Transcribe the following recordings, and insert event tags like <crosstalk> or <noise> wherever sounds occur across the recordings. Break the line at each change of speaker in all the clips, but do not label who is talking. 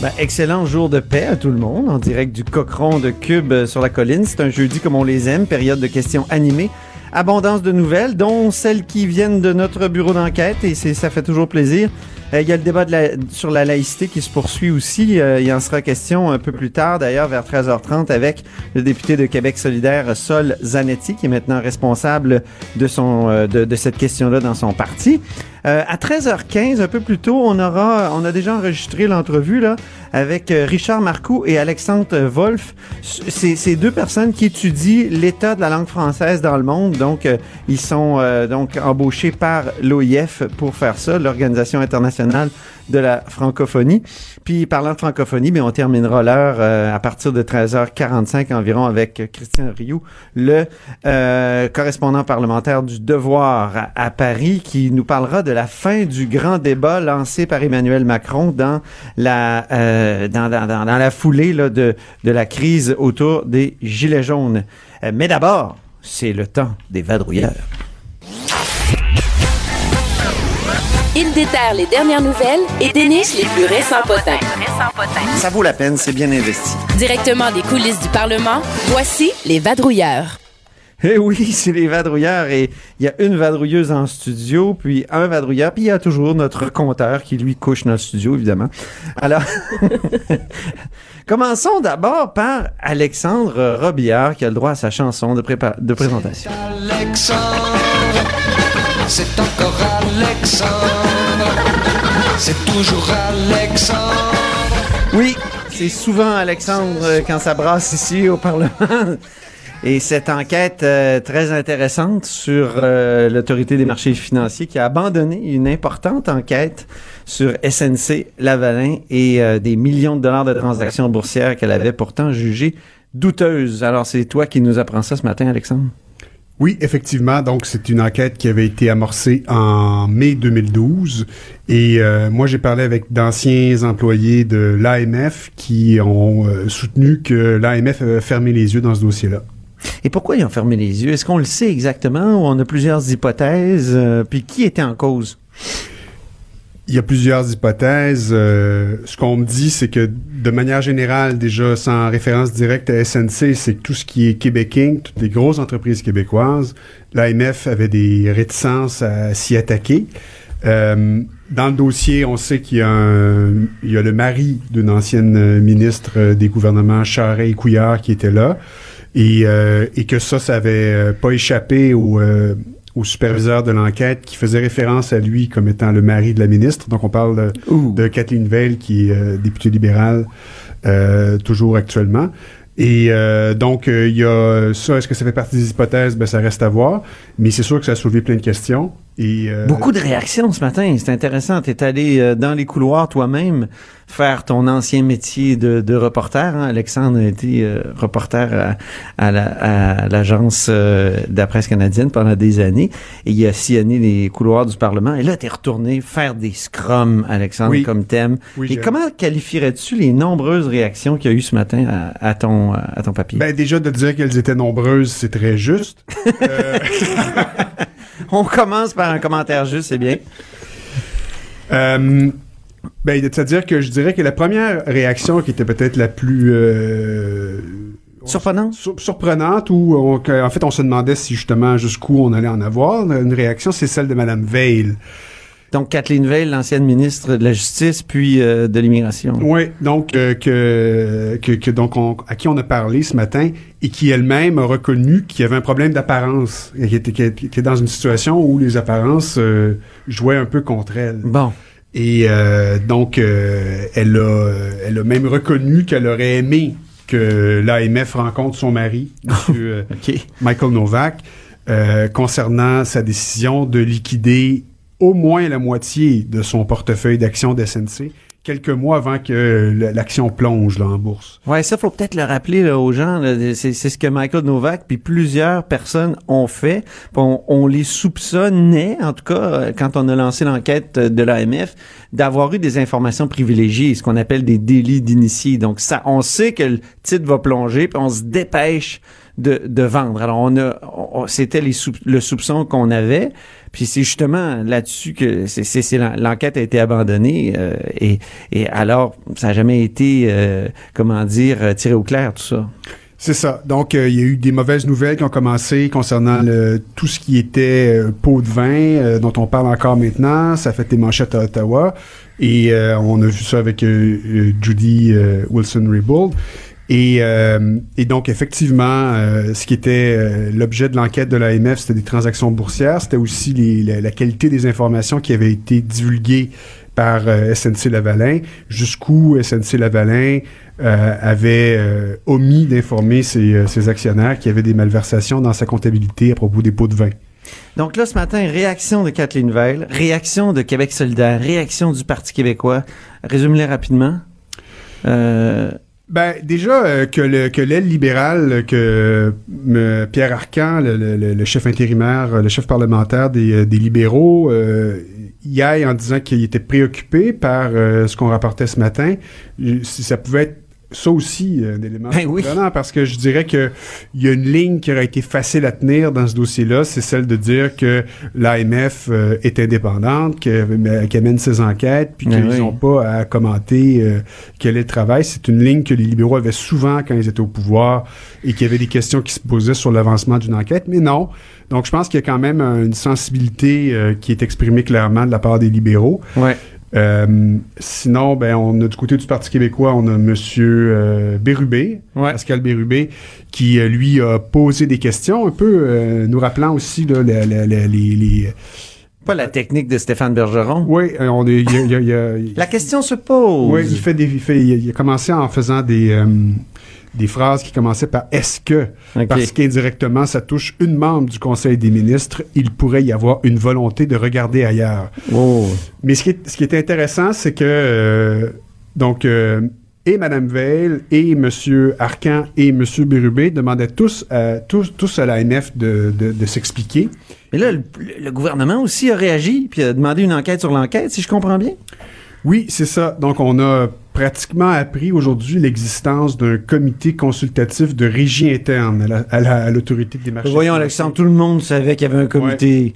Ben, excellent jour de paix à tout le monde, en direct du Cochon de Cube euh, sur la colline. C'est un jeudi comme on les aime, période de questions animées. Abondance de nouvelles, dont celles qui viennent de notre bureau d'enquête, et ça fait toujours plaisir. Euh, il y a le débat de la- sur la laïcité qui se poursuit aussi. Euh, il en sera question un peu plus tard, d'ailleurs, vers 13h30, avec le député de Québec solidaire, Sol Zanetti, qui est maintenant responsable de, son, euh, de, de cette question-là dans son parti. Euh, à 13h15, un peu plus tôt, on aura, on a déjà enregistré l'entrevue là avec euh, Richard Marcoux et Alexandre Wolf. C'est ces deux personnes qui étudient l'état de la langue française dans le monde. Donc, euh, ils sont euh, donc embauchés par l'OIF pour faire ça, l'Organisation internationale de la francophonie. Puis, parlant de francophonie, mais on terminera l'heure euh, à partir de 13h45 environ avec Christian Rioux, le euh, correspondant parlementaire du Devoir à, à Paris, qui nous parlera de la fin du grand débat lancé par Emmanuel Macron dans la euh, dans, dans, dans, dans la foulée là, de, de la crise autour des Gilets jaunes. Euh, mais d'abord, c'est le temps des vadrouilleurs.
Il déterre les dernières nouvelles et déniche les plus récents potins.
Ça vaut la peine, c'est bien investi.
Directement des coulisses du Parlement, voici les vadrouilleurs.
Eh oui, c'est les vadrouilleurs et il y a une vadrouilleuse en studio, puis un vadrouilleur, puis il y a toujours notre compteur qui lui couche dans le studio, évidemment. Alors, <laughs> commençons d'abord par Alexandre Robillard qui a le droit à sa chanson de, prépa- de présentation.
Alexandre, c'est encore Alexandre, c'est toujours Alexandre.
Oui, c'est souvent Alexandre quand ça brasse ici au Parlement. Et cette enquête euh, très intéressante sur euh, l'autorité des marchés financiers qui a abandonné une importante enquête sur SNC Lavalin et euh, des millions de dollars de transactions boursières qu'elle avait pourtant jugées douteuses. Alors c'est toi qui nous apprends ça ce matin, Alexandre?
Oui, effectivement. Donc, c'est une enquête qui avait été amorcée en mai 2012. Et moi, j'ai parlé avec d'anciens employés de l'AMF qui ont soutenu que l'AMF avait fermé les yeux dans ce dossier-là.
Et pourquoi ils ont fermé les yeux? Est-ce qu'on le sait exactement ou on a plusieurs hypothèses? Euh, puis qui était en cause?
Il y a plusieurs hypothèses. Euh, ce qu'on me dit, c'est que de manière générale, déjà sans référence directe à SNC, c'est que tout ce qui est Québéking, toutes les grosses entreprises québécoises, l'AMF avait des réticences à s'y attaquer. Euh, dans le dossier, on sait qu'il y a, le mari d'une ancienne ministre des gouvernements Charest et Couillard qui était là, et, euh, et que ça, ça avait euh, pas échappé au, euh, au superviseur de l'enquête qui faisait référence à lui comme étant le mari de la ministre. Donc, on parle de,
Ouh.
de Kathleen Veil, qui est euh, députée libérale euh, toujours actuellement. Et euh, donc, euh, il y a ça. Est-ce que ça fait partie des hypothèses? Ben, ça reste à voir. Mais c'est sûr que ça a soulevé plein de questions. Et, euh,
Beaucoup de réactions ce matin. C'est intéressant. Tu es allé euh, dans les couloirs toi-même faire ton ancien métier de, de reporter. hein. Alexandre a été euh, reporter à, à la- à l'agence euh, de la presse canadienne pendant des années. Et il a sillonné les couloirs du Parlement. Et là, tu es retourné faire des scrums, Alexandre,
Oui.
comme thème.
Oui,
Et comment qualifierais-tu les nombreuses réactions qu'il y a eu ce matin à, à ton, à ton papier?
Ben, déjà, de dire qu'elles étaient nombreuses, c'est très juste. <laughs> <laughs> <laughs>
On commence par un commentaire juste, c'est bien.
Euh, ben, c'est-à-dire que je dirais que la première réaction qui était peut-être la plus euh,
Surprenant?
sur- surprenante, où on- en fait on se demandait si justement jusqu'où on allait en avoir, une réaction, c'est celle de Madame Veil.
Donc, Kathleen Veil, l'ancienne ministre de la Justice, puis euh, de l'Immigration.
Oui, donc euh, que, que, que donc on, à qui on a parlé ce matin et qui elle-même a reconnu qu'il y avait un problème d'apparence, et qui était, qui était dans une situation où les apparences euh, jouaient un peu contre elle.
Bon.
Et donc, elle, a, elle a même reconnu qu'elle aurait aimé que l'AMF rencontre son mari, <laughs> monsieur euh,
OK.
Michael Novak, concernant sa décision de liquider au moins la moitié de son portefeuille d'actions d'SNC, quelques mois avant que l'action plonge là, en bourse.
Ouais, ça faut peut-être le rappeler là, aux gens. C'est ce que Michael Novak puis plusieurs personnes ont fait. On, on les soupçonnait, en tout cas, euh, quand on a lancé l'enquête euh, de l'AMF, d'avoir eu des informations privilégiées, ce qu'on appelle des délits d'initiés. Donc ça, on sait que le titre va plonger, puis on se dépêche de, de vendre. Alors on a, c'était le soupçon qu'on avait. Puis c'est justement là-dessus que l'enquête a été abandonnée euh, et, alors ça n'a jamais été euh, comment dire euh, tiré au clair tout ça.
C'est ça. Donc, il y a eu des mauvaises nouvelles qui ont commencé concernant tout ce qui était pot de vin, dont on parle encore maintenant. Ça a fait des manchettes à Ottawa. Et on a vu ça avec Judy Wilson-Raybould. Et, euh, et donc, effectivement, euh, ce qui était euh, l'objet de l'enquête de l'AMF, c'était des transactions boursières. C'était aussi les- la, la qualité des informations qui avaient été divulguées par euh, SNC Lavalin, jusqu'où SNC Lavalin euh, avait euh, omis d'informer ses, ses actionnaires qu'il y avait des malversations dans sa comptabilité à propos des pots de vin.
Donc là ce matin réaction de Kathleen Veil, réaction de Québec solidaire, réaction du Parti québécois. Résume-les rapidement. Euh,
Ben, déjà, euh, que le- que l'aile libérale, que euh, Pierre Arcan, le, le- chef intérimaire, le chef parlementaire des, euh, des libéraux, euh, y aille en disant qu'il était préoccupé par ce qu'on rapportait ce matin, si ça pouvait être ça aussi euh, un élément
Ben oui.
parce que je dirais que il y a une ligne qui aurait été facile à tenir dans ce dossier-là, c'est celle de dire que l'AMF euh, est indépendante, qu'elle mène ses enquêtes, puis
Ben
qu'ils
oui.
n'ont pas à commenter euh, quel est le travail. C'est une ligne que les libéraux avaient souvent quand ils étaient au pouvoir et qu'il y avait des questions qui se posaient sur l'avancement d'une enquête, mais non. Donc, je pense qu'il y a quand même une sensibilité euh, qui est exprimée clairement de la part des libéraux.
ouais.
Euh, sinon, ben, on a du côté du Parti québécois, on a Monsieur euh, Bérubé,
Ouais.
Pascal Bérubé, qui euh, lui a posé des questions, un peu euh, nous rappelant aussi là, les, les-
Pas la technique de Stéphane Bergeron.
Oui, on est, il il il
La question se pose.
Oui, il fait des, il, fait- a commencé en faisant des, euh, des phrases qui commençaient par est-ce que, parce qu'indirectement, ça touche une membre du Conseil des ministres, il pourrait y avoir une volonté de regarder ailleurs.
Oh.
Mais ce qui est, ce qui est intéressant, c'est que, euh, donc, euh, et Mme Veil, et M. Arcan, et M. Bérubé demandaient tous, à- tous, tous à l'AMF de, de, de s'expliquer.
Mais là, le, le gouvernement aussi a réagi puis a demandé une enquête sur l'enquête, si je comprends bien?
Oui, c'est ça. Donc, on a pratiquement appris aujourd'hui l'existence d'un comité consultatif de régie interne à la- à la- l'autorité des marchés.
Voyons. Alexandre, tout le monde savait qu'il y avait un comité.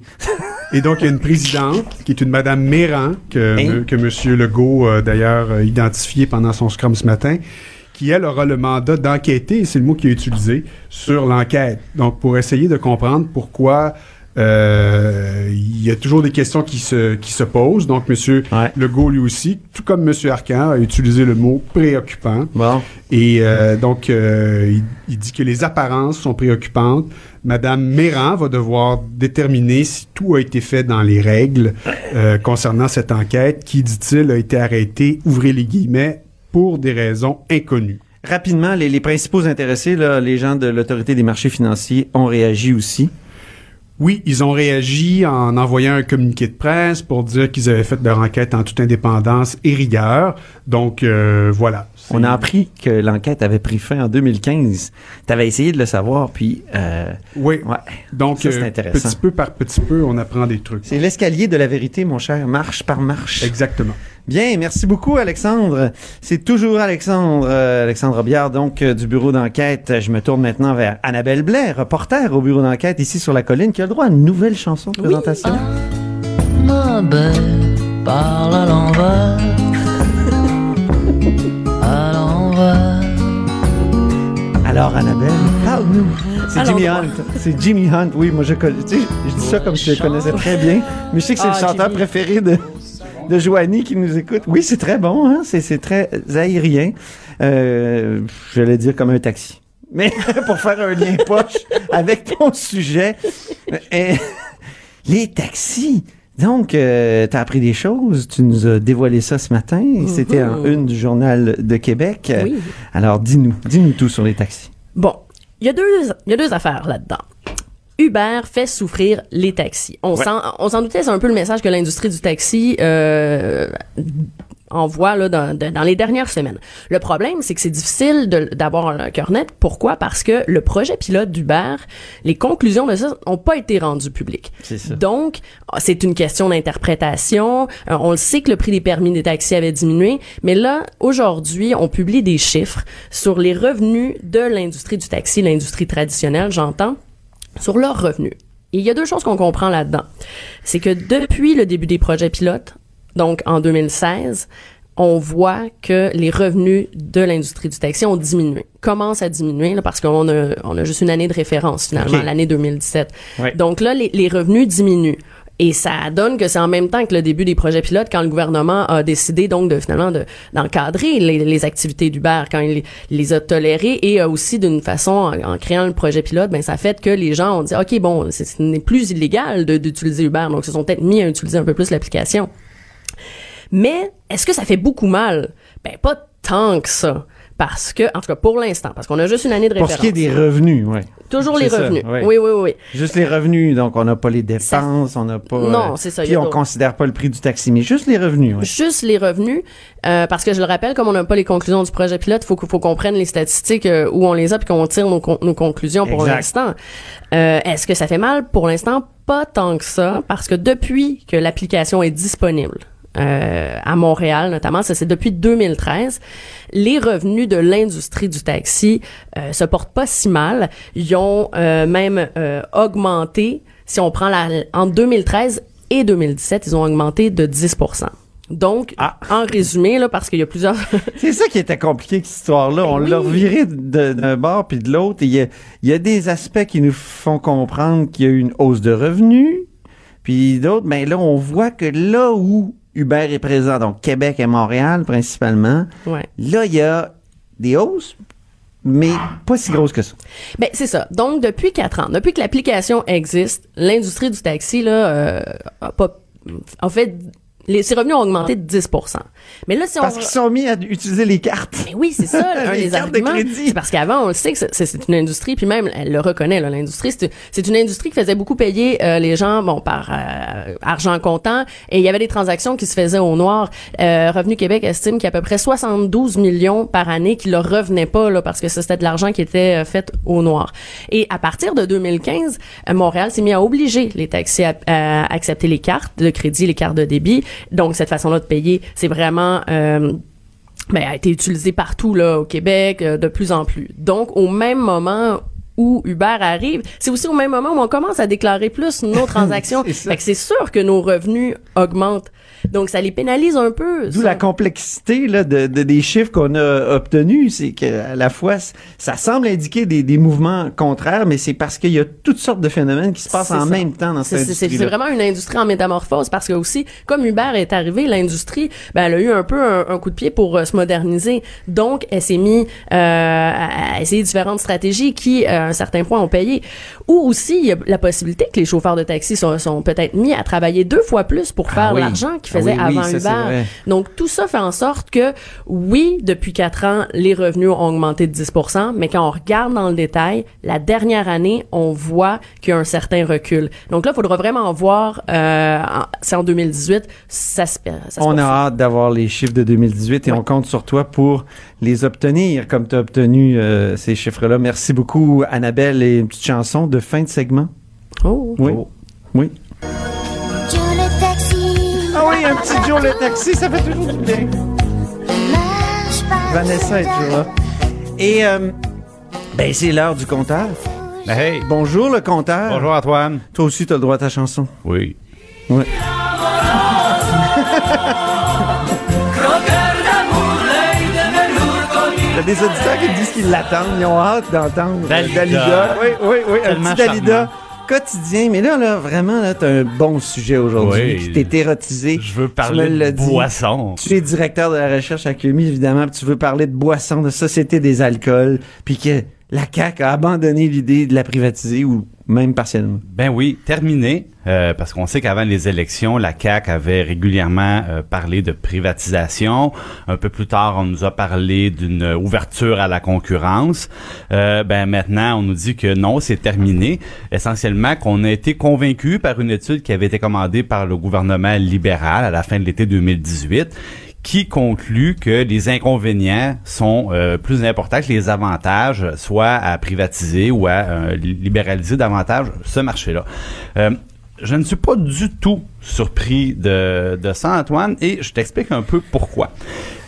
Et donc, il y a une présidente qui est une Madame Méran, que,
Hein?
que M. Legault a d'ailleurs euh, identifié pendant son scrum ce matin, qui, elle, aura le mandat d'enquêter, c'est le mot qu'il a utilisé, sur l'enquête. Donc, pour essayer de comprendre pourquoi euh, il y a toujours des questions qui se, qui se posent. Donc, M.
Ouais.
Legault, lui aussi, tout comme M. Arcan, a utilisé le mot préoccupant.
Bon.
Et euh, donc, euh, il, il dit que les apparences sont préoccupantes. Madame Méran va devoir déterminer si tout a été fait dans les règles concernant cette enquête qui, dit-il, a été arrêtée, ouvrez les guillemets, pour des raisons inconnues.
Rapidement, les, les principaux intéressés, là, les gens de l'autorité des marchés financiers, ont réagi aussi.
Oui, ils ont réagi en envoyant un communiqué de presse pour dire qu'ils avaient fait leur enquête en toute indépendance et rigueur. Donc, euh, voilà.
On a appris que l'enquête avait pris fin en 2015. Tu avais essayé de le savoir, puis euh,
Oui.
ouais.
Donc,
Ça,
euh,
intéressant.
petit peu par petit peu, on apprend des trucs.
C'est l'escalier de la vérité, mon cher, marche par marche.
Exactement.
Bien, merci beaucoup, Alexandre. C'est toujours Alexandre, euh, Alexandre Robillard, donc euh, du bureau d'enquête. Je me tourne maintenant vers Annabelle Blais, reporter au bureau d'enquête ici sur la colline, qui a le droit à une nouvelle chanson de présentation.
Ma belle parle à l'envers.
Alors, Annabelle, parle-nous. C'est
Alors,
Jimmy. Hunt. C'est Jimmy Hunt. Oui, moi, je connais. Je dis ça comme si je le connaissais très bien. Mais je sais que c'est
Ah,
le chanteur
Jimmy.
préféré de, de Joanie qui nous écoute. Oui, c'est très bon, hein. C'est, c'est très aérien. Euh, j'allais dire comme un taxi. Mais <laughs> pour faire un lien poche avec ton sujet, euh, les taxis. Donc, euh, tu as appris des choses, tu nous as dévoilé ça ce matin. C'était en une du Journal de Québec.
Oui.
Alors, dis-nous, dis-nous tout sur les taxis.
Bon, il y, a deux- y a deux affaires là-dedans. Uber fait souffrir les taxis. On
Ouais.
s'en on s'en doutait, c'est un peu le message que l'industrie du taxi euh, envoie là, dans, de- dans les dernières semaines. Le problème, c'est que c'est difficile d'avoir un cœur net. Pourquoi? Parce que le projet pilote d'Uber, les conclusions de ça n'ont pas été rendues publiques.
C'est ça.
Donc, c'est une question d'interprétation. Euh, on le sait que le prix des permis des taxis avait diminué, mais là, aujourd'hui, on publie des chiffres sur les revenus de l'industrie du taxi, l'industrie traditionnelle, j'entends, sur leurs revenus. Et il y a deux choses qu'on comprend là-dedans. C'est que depuis le début des projets pilotes, donc en 2016, on voit que les revenus de l'industrie du taxi ont diminué. Commencent à diminuer là, parce qu'on a, on a juste une année de référence finalement, l'année 2017.
Ouais.
Donc là, les, les revenus diminuent. Et ça donne que c'est en même temps que le début des projets pilotes, quand le gouvernement a décidé donc de finalement de- d'encadrer les, les activités d'Uber, quand il les a tolérées et aussi d'une façon en, en créant le projet pilote, ben ça fait que les gens ont dit ok bon, c'est- ce n'est plus illégal d'utiliser Uber, donc ils se sont peut-être mis à utiliser un peu plus l'application. Mais est-ce que ça fait beaucoup mal? Ben pas tant que ça. Parce que, en tout cas pour l'instant, parce qu'on a juste une année de
Pour
référence.
ce qui est des revenus, oui.
Toujours les
ça,
revenus. Oui, oui, oui.
Juste les revenus, donc on n'a pas les dépenses, on n'a pas...
Non,
euh,
c'est ça,
Puis on considère pas le prix du taxi, mais juste les revenus, oui.
Juste les revenus, euh, parce que je le rappelle, comme on n'a pas les conclusions du projet pilote, faut, faut qu'on prenne les statistiques euh, où on les a puis qu'on tire nos, con- nos conclusions pour l'instant. Euh, Est-ce que ça fait mal? Pour l'instant Pas tant que ça, parce que depuis que l'application est disponible. Euh, à Montréal notamment, ça c'est depuis 2013. Les revenus de l'industrie du taxi euh, se portent pas si mal. Ils ont euh, même euh, augmenté. Si on prend la entre 2013 et 2017, ils ont augmenté de 10 donc,
Ah.
en résumé, là, parce qu'il y a plusieurs... <laughs>
C'est ça qui était compliqué, cette histoire-là. On
Ben oui.
l'a reviré d'un bord puis de l'autre. Il y y a des aspects qui nous font comprendre qu'il y a eu une hausse de revenus, puis d'autres, mais là, on voit que là où Uber est présent, donc Québec et Montréal principalement,
ouais.
là, il y a des hausses, mais pas si grosses que ça.
Ben, c'est ça. Donc, depuis quatre ans, depuis que l'application existe, l'industrie du taxi, là, euh, a pas... En fait, les, ses revenus ont augmenté de 10% Mais là, si on...
Parce qu'ils sont mis à utiliser les cartes.
Mais oui, c'est ça, un <laughs>
Les cartes de crédit.
Parce qu'avant, on le sait que c'est- une industrie, puis même, elle le reconnaît, là, l'industrie, c'est une industrie qui faisait beaucoup payer euh, les gens, bon, par euh, argent comptant, et il y avait des transactions qui se faisaient au noir. Euh, Revenu Québec estime qu'il y a à peu près 72 millions par année qui leur revenaient pas, là, parce que c'était de l'argent qui était euh, fait au noir. Et à partir de 2015, euh, Montréal s'est mis à obliger les taxis à, à accepter les cartes de crédit, les cartes de débit. Donc, cette façon-là de payer, c'est vraiment... euh, ben, a été utilisé partout là au Québec euh, de plus en plus. Donc au même moment où Uber arrive, c'est aussi au même moment où on commence à déclarer plus nos <laughs> transactions.
C'est
sûr que nos revenus augmentent. Donc ça les pénalise un peu.
D'où la complexité là, de, de- des chiffres qu'on a obtenus. C'est qu'à la fois, ça semble indiquer des, des mouvements contraires, mais c'est parce qu'il y a toutes sortes de phénomènes qui se passent en
ça.
même temps dans cette
C'est c'est
industrie
vraiment une industrie en métamorphose parce que aussi, comme Uber est arrivé, l'industrie, ben, elle a eu un peu un, un coup de pied pour euh, se moderniser. Donc, elle s'est mis euh, à, essayer différentes stratégies qui, euh, à un certain point, ont payé. Ou aussi, il y a la possibilité que les chauffeurs de taxi sont, sont peut-être mis à travailler deux fois plus pour faire
oui.
l'argent qu'ils
Ah oui,
avant
ça,
Uber. Donc, tout ça fait en sorte que, oui, depuis quatre ans, les revenus ont augmenté de 10 mais quand on regarde dans le détail, la dernière année, on voit qu'il y a un certain recul. Donc là, il faudra vraiment voir, euh, en- c'est en 2018, ça se, ça se
On a hâte d'avoir les chiffres de 2018 et
Ouais.
on compte sur toi pour les obtenir comme tu as obtenu euh, ces chiffres-là. Merci beaucoup, Annabelle. Et une petite chanson de fin de segment.
Oh.
Oui. Oui. Un petit Joe le taxi, ça fait toujours du bien. Vanessa est toujours là. Et euh, ben c'est l'heure du compteur.
Ben, hey,
Bonjour le compteur.
bonjour Antoine.
Toi aussi, tu as le droit à ta chanson.
Oui.
Ouais. <laughs> Il y a des auditeurs qui disent qu'ils l'attendent. Ils ont hâte d'entendre euh,
Dalida.
Dalida. Oui, oui, oui. Un petit Dalida
charmant.
Quotidien. Mais là, là, vraiment, là, t'as un bon sujet aujourd'hui.
Oui.
T'es érotisé.
Je veux parler de boisson.
Tu es directeur de la recherche à QMI, évidemment, puis tu veux parler de boissons, de société des alcools, puis que la CAQ a abandonné l'idée de la privatiser ou même partiellement.
Ben oui, terminé, euh, parce qu'on sait qu'avant les élections, la CAQ avait régulièrement euh, parlé de privatisation. Un peu plus tard, on nous a parlé d'une ouverture à la concurrence. Euh, ben maintenant, on nous dit que non, c'est terminé. Essentiellement, qu'on a été convaincu par une étude qui avait été commandée par le gouvernement libéral à la fin de l'été 2018 qui conclut que les inconvénients sont euh, plus importants que les avantages, soit à privatiser ou à euh, libéraliser davantage ce marché-là. Euh, je ne suis pas du tout surpris de, de ça, Antoine, et je t'explique un peu pourquoi.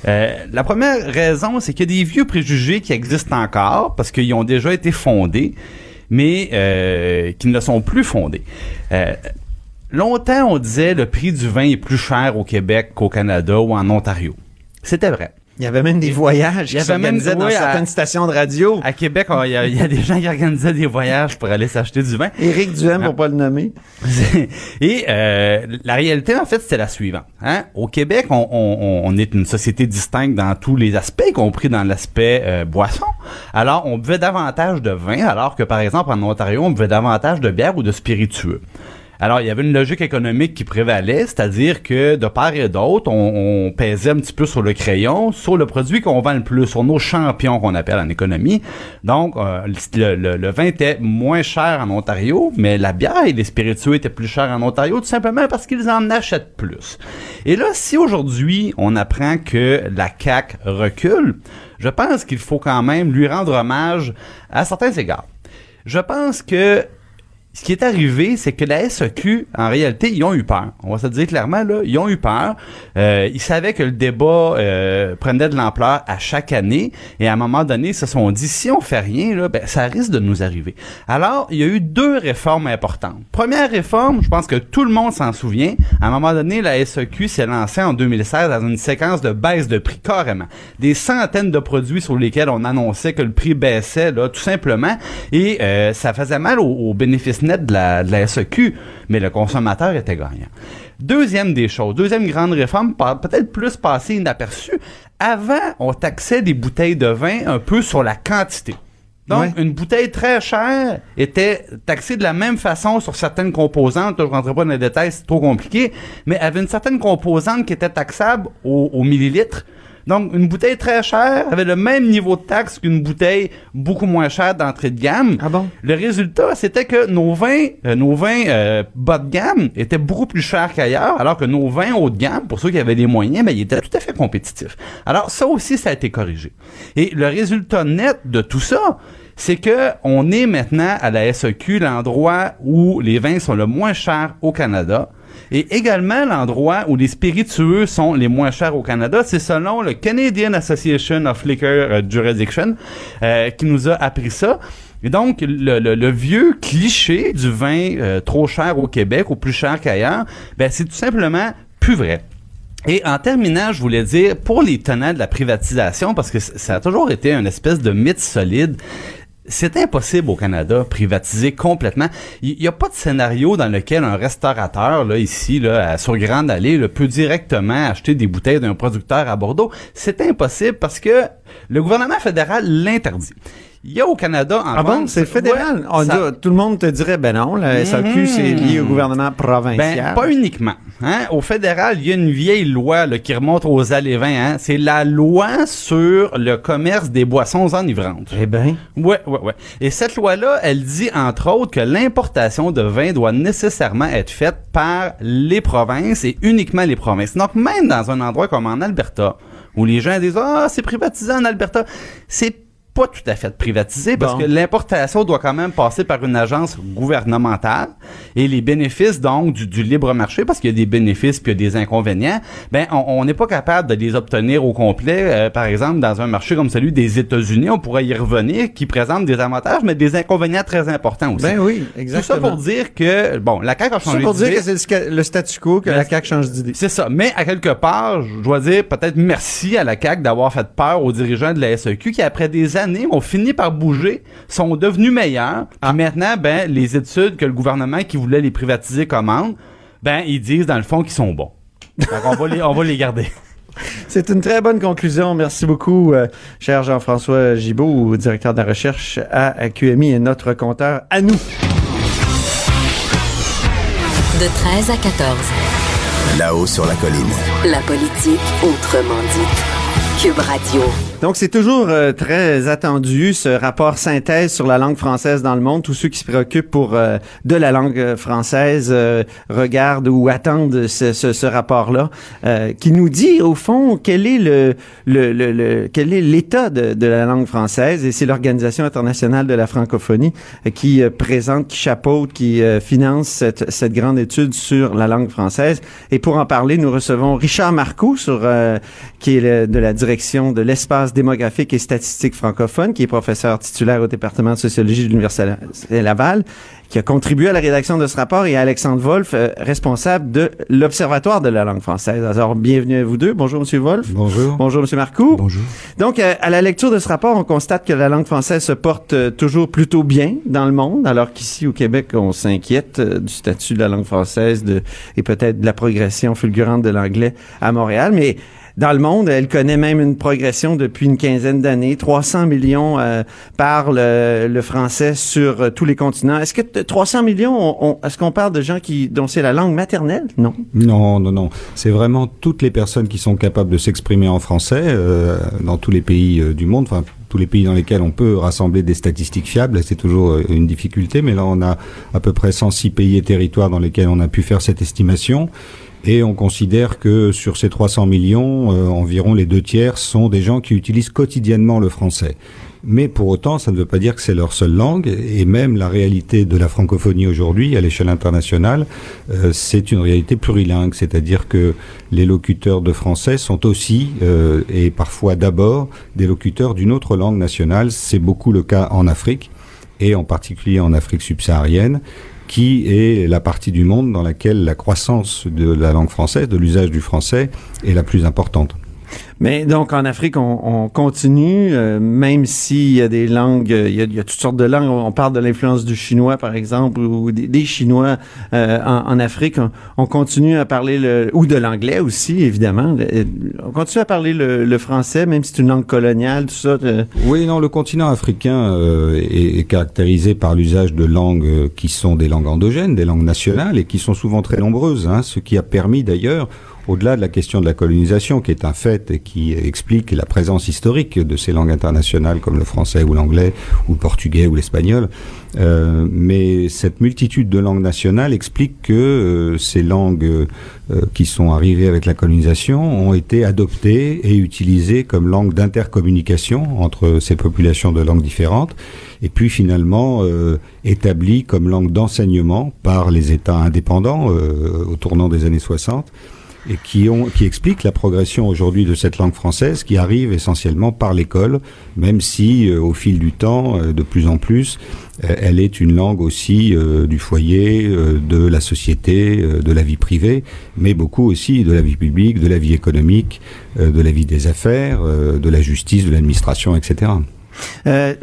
Euh, la première raison, c'est qu'il y a des vieux préjugés qui existent encore, parce qu'ils ont déjà été fondés, mais euh, qui ne sont plus fondés. Euh, Longtemps, on disait le prix du vin est plus cher au Québec qu'au Canada ou en Ontario. C'était vrai.
Il y avait même des voyages
Il y
qui
avait même-
s'organisaient dans
à-
certaines stations de radio.
À Québec, il y, a- il y a des gens qui organisaient des voyages pour aller s'acheter du vin.
Éric Duhem, pour pas le nommer. <laughs>
Et euh, la réalité, en fait, c'était la suivante. Hein? Au Québec, on, on- on est une société distincte dans tous les aspects, y compris dans l'aspect euh, boisson. Alors, on buvait davantage de vin, alors que, par exemple, en Ontario, on buvait davantage de bière ou de spiritueux. Alors, il y avait une logique économique qui prévalait, c'est-à-dire que de part et d'autre, on, on pesait un petit peu sur le crayon, sur le produit qu'on vend le plus, sur nos champions qu'on appelle en économie. Donc, euh, le, le- le vin était moins cher en Ontario, mais la bière et les spiritueux étaient plus chers en Ontario, tout simplement parce qu'ils en achètent plus. Et là, si aujourd'hui, on apprend que la CAQ recule, je pense qu'il faut quand même lui rendre hommage à certains égards. Je pense que ce qui est arrivé, c'est que la SEQ, en réalité, ils ont eu peur. On va se le dire clairement, là, ils ont eu peur. Euh, ils savaient que le débat euh, prenait de l'ampleur à chaque année, et à un moment donné, ils se sont dit, si on fait rien, là, ben, ça risque de nous arriver. Alors, il y a eu deux réformes importantes. Première réforme, je pense que tout le monde s'en souvient. À un moment donné, la SEQ s'est lancée en 2016 dans une séquence de baisse de prix, carrément. Des centaines de produits sur lesquels on annonçait que le prix baissait, là, tout simplement, et euh, ça faisait mal aux, aux bénéfices de la, de la SEQ, mais le consommateur était gagnant. Deuxième des choses, deuxième grande réforme, peut-être plus passée inaperçue. Avant, on taxait des bouteilles de vin un peu sur la quantité. Donc,
Ouais.
une bouteille très chère était taxée de la même façon sur certaines composantes. Je ne rentrerai pas dans les détails, c'est trop compliqué, mais avait une certaine composante qui était taxable au, au millilitre. Donc, une bouteille très chère avait le même niveau de taxe qu'une bouteille beaucoup moins chère d'entrée de gamme.
Ah bon?
Le résultat, c'était que nos vins, euh, nos vins euh, bas de gamme étaient beaucoup plus chers qu'ailleurs, alors que nos vins haut de gamme, pour ceux qui avaient les moyens, ben, ils étaient tout à fait compétitifs. Alors ça aussi, ça a été corrigé. Et le résultat net de tout ça, c'est que on est maintenant à la SEQ l'endroit où les vins sont le moins chers au Canada. Et également l'endroit où les spiritueux sont les moins chers au Canada, c'est selon le Canadian Association of Liquor euh, Jurisdiction euh, qui nous a appris ça. Et donc, le, vieux cliché du vin euh, trop cher au Québec ou plus cher qu'ailleurs, ben, c'est tout simplement plus vrai. Et en terminant, je voulais dire, pour les tenants de la privatisation, parce que ça a toujours été une espèce de mythe solide, c'est impossible au Canada privatiser complètement. Il n'y a pas de scénario dans lequel un restaurateur là ici là à- sur Grande Allée là, peut directement acheter des bouteilles d'un producteur à Bordeaux. C'est impossible parce que le gouvernement fédéral l'interdit. Il y a au Canada en
Ah bon, c'est fédéral.
Ouais,
On
ça-
dit- tout le monde te dirait, ben non, la SAQ,
Mhm.
c'est lié au gouvernement
ben,
provincial.
pas uniquement. Hein? Au fédéral, il y a une vieille loi là, qui remonte aux années 20. Hein? C'est la loi sur le commerce des boissons enivrantes.
eh ben,
Ouais, ouais, ouais. Et cette loi-là, elle dit entre autres que l'importation de vin doit nécessairement être faite par les provinces et uniquement les provinces. Donc même dans un endroit comme en Alberta, où les gens disent ah c'est privatisé en Alberta, c'est pas tout à fait privatisé parce
Bon.
que l'importation doit quand même passer par une agence gouvernementale et les bénéfices donc du, du libre marché parce qu'il y a des bénéfices puis il y a des inconvénients ben on n'est pas capable de les obtenir au complet Euh, par exemple dans un marché comme celui des États-Unis on pourrait y revenir qui présente des avantages mais des inconvénients très importants aussi
Ben oui,
tout
exactement.
ça pour dire que bon la CAQ a
Tout
changé
pour dire
d'idée.
que c'est le, le statu quo que
Ben,
la CAQ change d'idée.
C'est ça. Mais à quelque part, je dois dire peut-être merci à la CAQ d'avoir fait peur aux dirigeants de la SEQ qui, après des années, ont fini par bouger, sont devenus meilleurs. Puis maintenant, ben, les études que le gouvernement qui voulait les privatiser commande, ben, ils disent dans le fond qu'ils sont bons. Va les, on va les garder. <laughs>
C'est une très bonne conclusion. Merci beaucoup, euh, cher Jean-François Gibault, directeur de la recherche à à QMI et notre compteur à nous.
De 13 à 14.
Là-haut sur la colline.
La politique autrement dite. Cube Radio.
Donc, c'est toujours euh, très attendu, ce rapport synthèse sur la langue française dans le monde. Tous ceux qui se préoccupent pour euh, de la langue euh, française euh, regardent ou attendent ce, ce, ce rapport-là, euh, qui nous dit, au fond, quel est le, le, le, le- quel est l'état de, de la langue française. Et c'est l'Organisation internationale de la francophonie euh, qui présente, qui chapeaute, qui finance cette, cette grande étude sur la langue française. Et pour en parler, nous recevons Richard Marcoux, sur, qui est de la direction de l'espace démographique et statistique francophone, qui est professeur titulaire au département de sociologie de l'Université Laval, qui a contribué à la rédaction de ce rapport, et Alexandre Wolf, euh, responsable de l'Observatoire de la langue française. Alors, bienvenue à vous deux. Bonjour, Monsieur Wolf.
Bonjour.
Bonjour, Monsieur Marcoux.
Bonjour.
Donc, euh, à la lecture de ce rapport, on constate que la langue française se porte euh, toujours plutôt bien dans le monde, alors qu'ici, au Québec, on s'inquiète euh, du statut de la langue française de, et peut-être de la progression fulgurante de l'anglais à Montréal. Mais dans le monde, elle connaît même une progression depuis une quinzaine d'années. 300 millions euh, parlent euh, le français sur euh, tous les continents. Est-ce que t- 300 millions, on- on- est-ce qu'on parle de gens qui dont c'est la langue maternelle? Non.
Non, non, non. C'est vraiment toutes les personnes qui sont capables de s'exprimer en français euh, dans tous les pays euh, du monde, enfin tous les pays dans lesquels on peut rassembler des statistiques fiables. C'est toujours une difficulté, mais là on a à peu près 106 pays et territoires dans lesquels on a pu faire cette estimation. Et on considère que sur ces 300 millions, euh, environ les deux tiers sont des gens qui utilisent quotidiennement le français. Mais pour autant, ça ne veut pas dire que c'est leur seule langue. Et même la réalité de la francophonie aujourd'hui, à l'échelle internationale, euh, c'est une réalité plurilingue. C'est-à-dire que les locuteurs de français sont aussi, euh, et parfois d'abord, des locuteurs d'une autre langue nationale. C'est beaucoup le cas en Afrique, et en particulier en Afrique subsaharienne qui est la partie du monde dans laquelle la croissance de la langue française, de l'usage du français, est la plus importante.
Mais donc en Afrique, on, on continue, euh, même s'il y a des langues, euh, il y a, il y a toutes sortes de langues. On parle de l'influence du chinois, par exemple, ou des, des Chinois euh, en, en Afrique. On, on continue à parler le ou de l'anglais aussi, évidemment. Euh, On continue à parler le, le français, même si c'est une langue coloniale, tout ça. euh.
Oui, non, le continent africain euh, est, est caractérisé par l'usage de langues qui sont des langues endogènes, des langues nationales, et qui sont souvent très nombreuses, hein, ce qui a permis d'ailleurs, au-delà de la question de la colonisation, qui est un fait et qui explique la présence historique de ces langues internationales comme le français ou l'anglais, ou le portugais ou l'espagnol, euh, mais cette multitude de langues nationales explique que euh, ces langues euh, qui sont arrivées avec la colonisation ont été adoptées et utilisées comme langue d'intercommunication entre ces populations de langues différentes, et puis finalement euh, établies comme langue d'enseignement par les États indépendants euh, au tournant des années 60 et qui, ont, qui expliquent la progression aujourd'hui de cette langue française qui arrive essentiellement par l'école, même si euh, au fil du temps, euh, de plus en plus, euh, elle est une langue aussi du foyer, de la société, de la vie privée, mais beaucoup aussi de la vie publique, de la vie économique, de la vie des affaires, de la justice, de l'administration, etc.
Euh,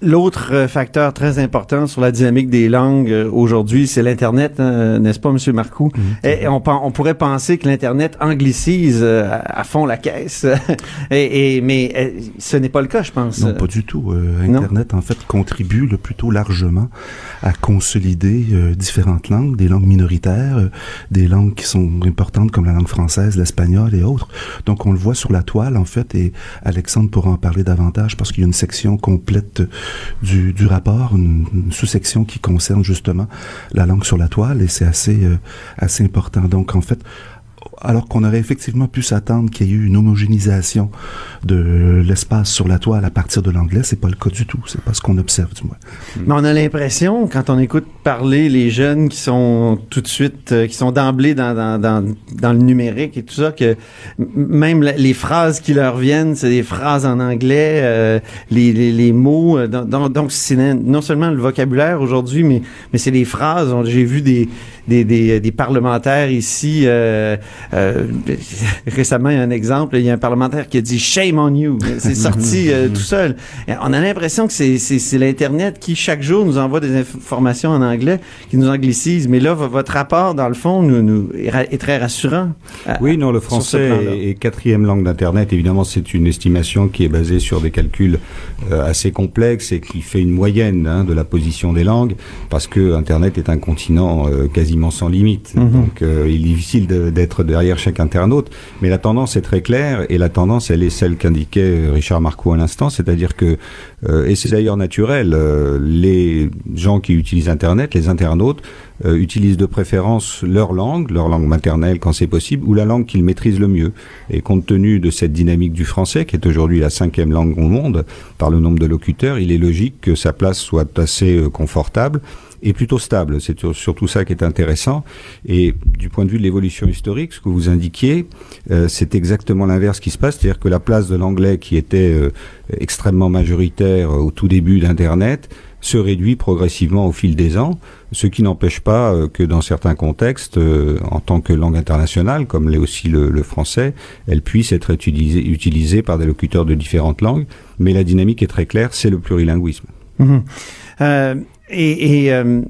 L'autre euh, facteur très important sur la dynamique des langues euh, aujourd'hui, c'est l'Internet, hein, n'est-ce pas, Monsieur Marcoux? Et on, pourrait penser que l'Internet anglicise à à fond la caisse, <laughs> et, et- mais ce n'est pas le cas, je pense.
Non, pas du tout. Euh,
Non?
Internet, en fait, contribue le plutôt largement à consolider euh, différentes langues, des langues minoritaires, des langues qui sont importantes comme la langue française, l'espagnol et autres. Donc, on le voit sur la toile, en fait, et Alexandre pourra en parler davantage parce qu'il y a une section complète du, du rapport, une, sous-section qui concerne justement la langue sur la toile, et c'est assez, euh, assez important. Donc, en fait, alors qu'on aurait effectivement pu s'attendre qu'il y ait eu une homogénéisation de l'espace sur la toile à partir de l'anglais. C'est pas le cas du tout. C'est pas ce qu'on observe, du moins.
Mais on a l'impression, quand on écoute parler les jeunes qui sont tout de suite, euh, qui sont d'emblée dans, le numérique et tout ça, que même les phrases qui leur viennent, c'est des phrases en anglais, euh, les, mots. euh, donc- c'est non- seulement le vocabulaire aujourd'hui, mais, mais c'est les phrases. J'ai vu des, des, des, des parlementaires ici. euh, euh, <laughs> récemment, il y a un exemple. Il y a un parlementaire qui a dit Shame on you. C'est <laughs> sorti euh, tout seul. On a l'impression que c'est- c'est c'est l'Internet qui, chaque jour, nous envoie des informations en anglais, qui nous anglicise. Mais là, votre rapport, dans le fond, nous, nous, est, très rassurant.
Oui, non, le français est, quatrième langue d'Internet. Évidemment, c'est une estimation qui est basée sur des calculs euh, assez complexes et qui fait une moyenne hein, de la position des langues, parce que Internet est un continent euh, quasiment sans limite.
Mhm.
Donc, euh, il est difficile de- d'être derrière chaque internaute. Mais la tendance est très claire, et la tendance, elle est celle qu'indiquait Richard Marcoux à l'instant, c'est-à-dire que, euh, et c'est d'ailleurs naturel, euh, les gens qui utilisent Internet, les internautes, euh, utilisent de préférence leur langue, leur langue maternelle quand c'est possible, ou la langue qu'ils maîtrisent le mieux. Et compte tenu de cette dynamique du français, qui est aujourd'hui la cinquième langue au monde par le nombre de locuteurs, il est logique que sa place soit assez euh, confortable et plutôt stable. C'est sur- surtout ça qui est intéressant. Et du point de vue de l'évolution historique, ce que vous indiquiez, euh, c'est exactement l'inverse qui se passe, c'est-à-dire que la place de l'anglais qui était euh, extrêmement majoritaire euh, au tout début d'Internet se réduit progressivement au fil des ans, ce qui n'empêche pas euh, que dans certains contextes, euh, en tant que langue internationale, comme l'est aussi le, le français, elle puisse être utilisée, utilisée par des locuteurs de différentes langues. Mais la dynamique est très claire, c'est le plurilinguisme.
Euh, et et, euh,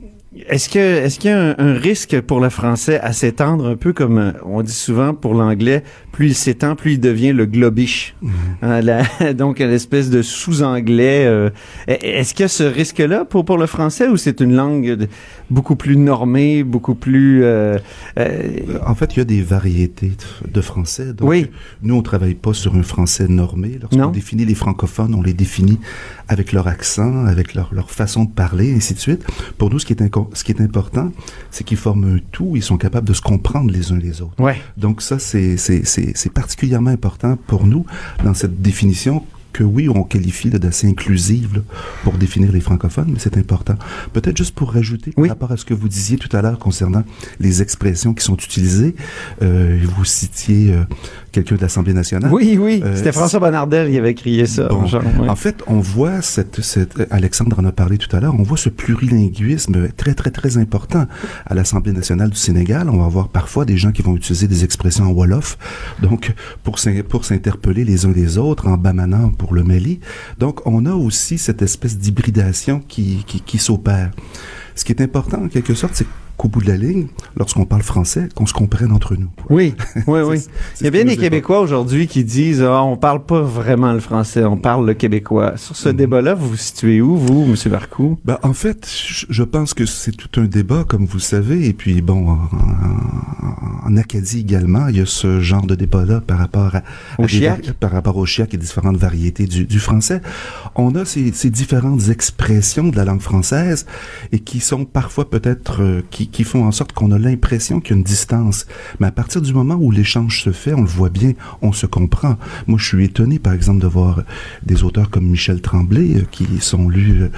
est-ce que est-ce qu'il y a un, un risque pour le français à s'étendre un peu comme euh, on dit souvent pour l'anglais, plus il s'étend, plus il devient le globish. Hein, la- <laughs> donc une espèce de sous-anglais. euh, est-ce qu'il y a ce risque-là pour pour le français ou c'est une langue de- beaucoup plus normée, beaucoup plus euh, euh,
En fait, il y a des variétés de- français. Donc,
Oui.
Nous, on travaille pas sur un français normé. Lorsqu'on définit les francophones, on les définit avec leur accent, avec leur, leur façon de parler, et ainsi de suite. Pour nous, ce qui est, ce qui est important, c'est qu'ils forment un tout, ils sont capables de se comprendre les uns les autres.
Ouais.
Donc ça, c'est c'est- particulièrement important pour nous dans cette définition que oui, on qualifie d'assez inclusive là, pour définir les francophones, mais c'est important. Peut-être juste pour rajouter par rapport à ce que vous disiez tout à l'heure concernant les expressions qui sont utilisées, euh, vous citiez euh, quelqu'un de l'Assemblée nationale.
Oui, oui,
Euh,
c'était François Bonnardel qui avait crié ça.
Bon.
genre.
En fait, on voit cette, cette, Alexandre en a parlé tout à l'heure, on voit ce plurilinguisme très, très, très important à l'Assemblée nationale du Sénégal. On va avoir parfois des gens qui vont utiliser des expressions en Wolof, donc pour s'interpeller les uns les autres, en bamanant pour le Mali. Donc, on a aussi cette espèce d'hybridation qui, qui, qui s'opère. Ce qui est important, en quelque sorte, c'est qu'au bout de la ligne, lorsqu'on parle français, qu'on se comprenne entre nous. <laughs>
Oui, oui, oui. Il y a bien des Québécois aujourd'hui qui disent ah, on parle pas vraiment le français, on parle le québécois. Sur ce débat-là, vous vous situez où, vous, M. Barcou?
Ben, en fait, je, pense que c'est tout un débat, comme vous le savez, et puis bon, en, Acadie également, il y a ce genre de débat-là par rapport à,
Au
à des par rapport au chiac et différentes variétés du, du français. On a ces, ces différentes expressions de la langue française et qui sont parfois peut-être euh, qui, qui font en sorte qu'on a l'impression qu'il y a une distance. Mais à partir du moment où l'échange se fait, on le voit bien, on se comprend. Moi, je suis étonné, par exemple, de voir des auteurs comme Michel Tremblay euh, qui sont lus euh,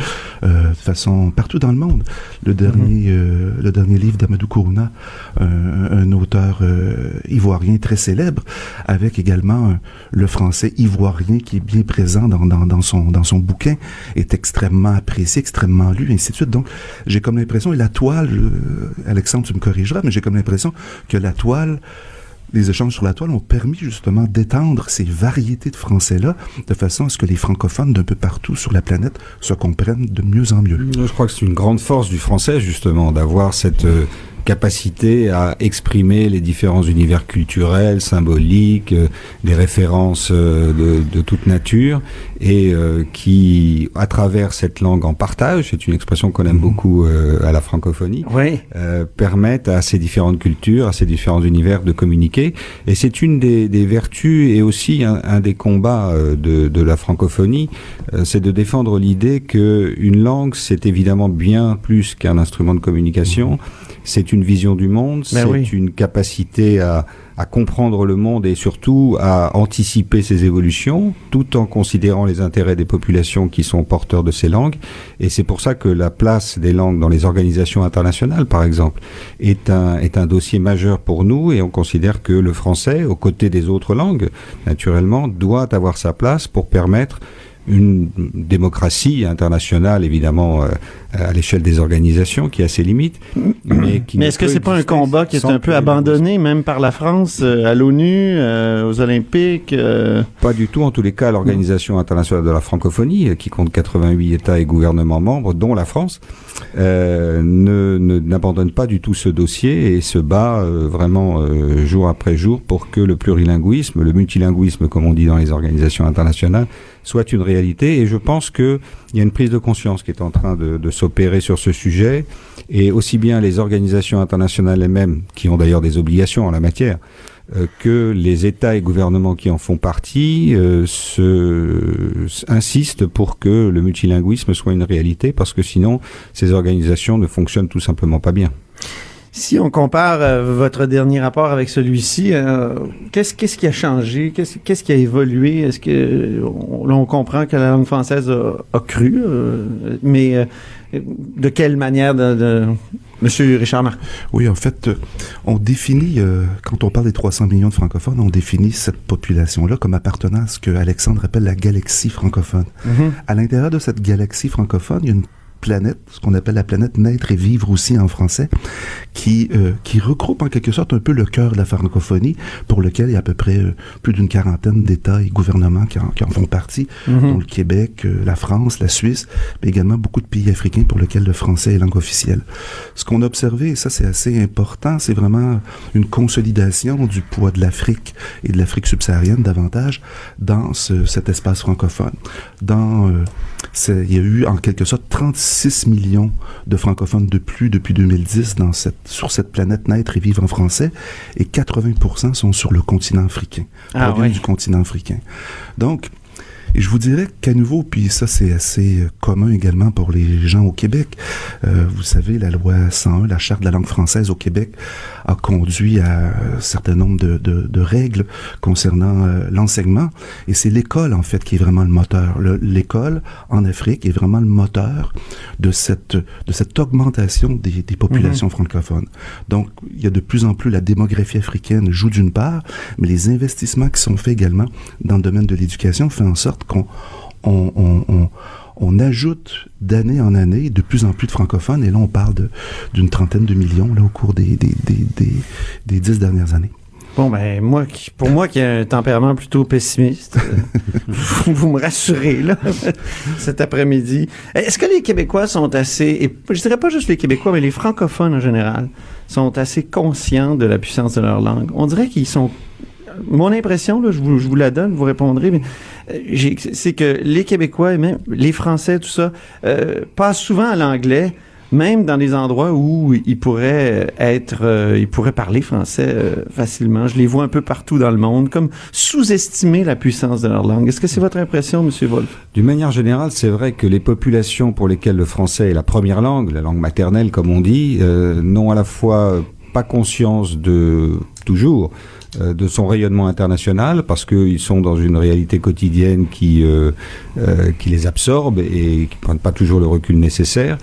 euh, de façon partout dans le monde. Le dernier, euh, le dernier livre d'Amadou Kourna, un, un auteur euh, ivoirien très célèbre, avec également le français ivoirien qui est bien présent dans, dans, dans son, dans son bouquin, est extrêmement apprécié, extrêmement lu, et ainsi de suite. Donc, j'ai comme l'impression, et la toile, Alexandre, tu me corrigeras, mais j'ai comme l'impression que la toile, les échanges sur la toile ont permis justement d'étendre ces variétés de français-là de façon à ce que les francophones d'un peu partout sur la planète se comprennent de mieux en mieux.
Je crois que c'est une grande force du français, justement, d'avoir cette euh, capacité à exprimer les différents univers culturels, symboliques, euh, des références euh, de, de toute nature, et euh, qui, à travers cette langue en partage, c'est une expression qu'on aime beaucoup euh, à la francophonie,
Oui.
euh, permettent à ces différentes cultures, à ces différents univers de communiquer. Et c'est une des, des vertus et aussi un, un des combats de, de la francophonie, c'est de défendre l'idée que une langue, c'est évidemment bien plus qu'un instrument de communication. C'est une vision du monde,
Ben
c'est
oui.
une capacité à, à comprendre le monde et surtout à anticiper ces évolutions, tout en considérant les intérêts des populations qui sont porteurs de ces langues. Et c'est pour ça que la place des langues dans les organisations internationales, par exemple, est un, est un dossier majeur pour nous et on considère que le français, aux côtés des autres langues, naturellement, doit avoir sa place pour permettre une démocratie internationale, évidemment, euh, à l'échelle des organisations, qui a ses limites. Mais,
est-ce que c'est pas un combat qui est un peu abandonné, même par la France, euh, à l'ONU, euh, aux Olympiques euh,
Pas du tout, en tous les cas, l'Organisation internationale de la francophonie, qui compte 88 États et gouvernements membres, dont la France, ne ne- n'abandonne pas du tout ce dossier et se bat vraiment jour après jour pour que le plurilinguisme, le multilinguisme, comme on dit dans les organisations internationales, soit une réalité. Et je pense qu'il y a une prise de conscience qui est en train de, de s'opérer sur ce sujet. Et aussi bien les organisations internationales elles-mêmes, qui ont d'ailleurs des obligations en la matière, euh, que les États et gouvernements qui en font partie euh, insistent pour que le multilinguisme soit une réalité, parce que sinon, ces organisations ne fonctionnent tout simplement pas bien.
Si on compare euh, votre dernier rapport avec celui-ci, euh, qu'est-ce qu'est-ce qui a changé? Qu'est-ce qu'est-ce qui a évolué? Est-ce que on, là, on comprend que la langue française a, a cru, euh, mais de quelle manière de, de... Monsieur Richard Marc?
Oui, en fait, on définit, euh, quand on parle des 300 millions de francophones, on définit cette population-là comme appartenant à ce que Alexandre appelle la galaxie francophone.
Mhm.
À l'intérieur de cette galaxie francophone, il y a une planète, ce qu'on appelle la planète naître et vivre aussi en français, qui, euh, qui regroupe en quelque sorte un peu le cœur de la francophonie, pour lequel il y a à peu près euh, plus d'une quarantaine d'États et gouvernements qui en, qui en font partie,
Mhm.
dont le Québec, euh, la France, la Suisse, mais également beaucoup de pays africains pour lesquels le français est langue officielle. Ce qu'on a observé, et ça c'est assez important, c'est vraiment une consolidation du poids de l'Afrique et de l'Afrique subsaharienne davantage dans ce- cet espace francophone. Dans, il y a eu en quelque sorte 36 millions de francophones de plus depuis 2010 dans cette, sur cette planète naître et vivre en français, et 80% sont sur le continent africain,
Ah
proviennent du continent africain. Donc, et je vous dirais qu'à nouveau, puis ça c'est assez euh, commun également pour les gens au Québec, euh, vous savez, la loi 101, la charte de la langue française au Québec, a conduit à un certain nombre de, de- de règles concernant euh, l'enseignement. Et c'est l'école, en fait, qui est vraiment le moteur. Le- L'école, en Afrique, est vraiment le moteur de cette, de cette augmentation des, des populations francophones. Donc, il y a de plus en plus la démographie africaine joue d'une part, mais les investissements qui sont faits également dans le domaine de l'éducation font en sorte qu'on on, on- on- on ajoute d'année en année de plus en plus de francophones, et là on parle d'une trentaine de millions là, au cours des, des, des, des, des dix dernières années.
Bon, ben, moi, qui- pour moi qui ai un tempérament plutôt pessimiste, euh, <laughs> vous, vous me rassurez, là, cet après-midi. Est-ce que les Québécois sont assez, et je dirais pas juste les Québécois, mais les francophones en général, sont assez conscients de la puissance de leur langue? On dirait qu'ils sont mon impression, là, je, vous, la donne, vous répondrez, euh, c'est que les Québécois et même les Français, tout ça, euh, passent souvent à l'anglais, même dans des endroits où ils pourraient être, euh, ils pourraient parler français facilement. Je les vois un peu partout dans le monde, comme sous-estimer la puissance de leur langue. Est-ce que c'est votre impression, Monsieur Wolf?
D'une manière générale, c'est vrai que les populations pour lesquelles le français est la première langue, la langue maternelle comme on dit, n'ont à la fois pas conscience de toujours de son rayonnement international parce qu'ils sont dans une réalité quotidienne qui euh, euh, qui les absorbe et qui prennent pas toujours le recul nécessaire.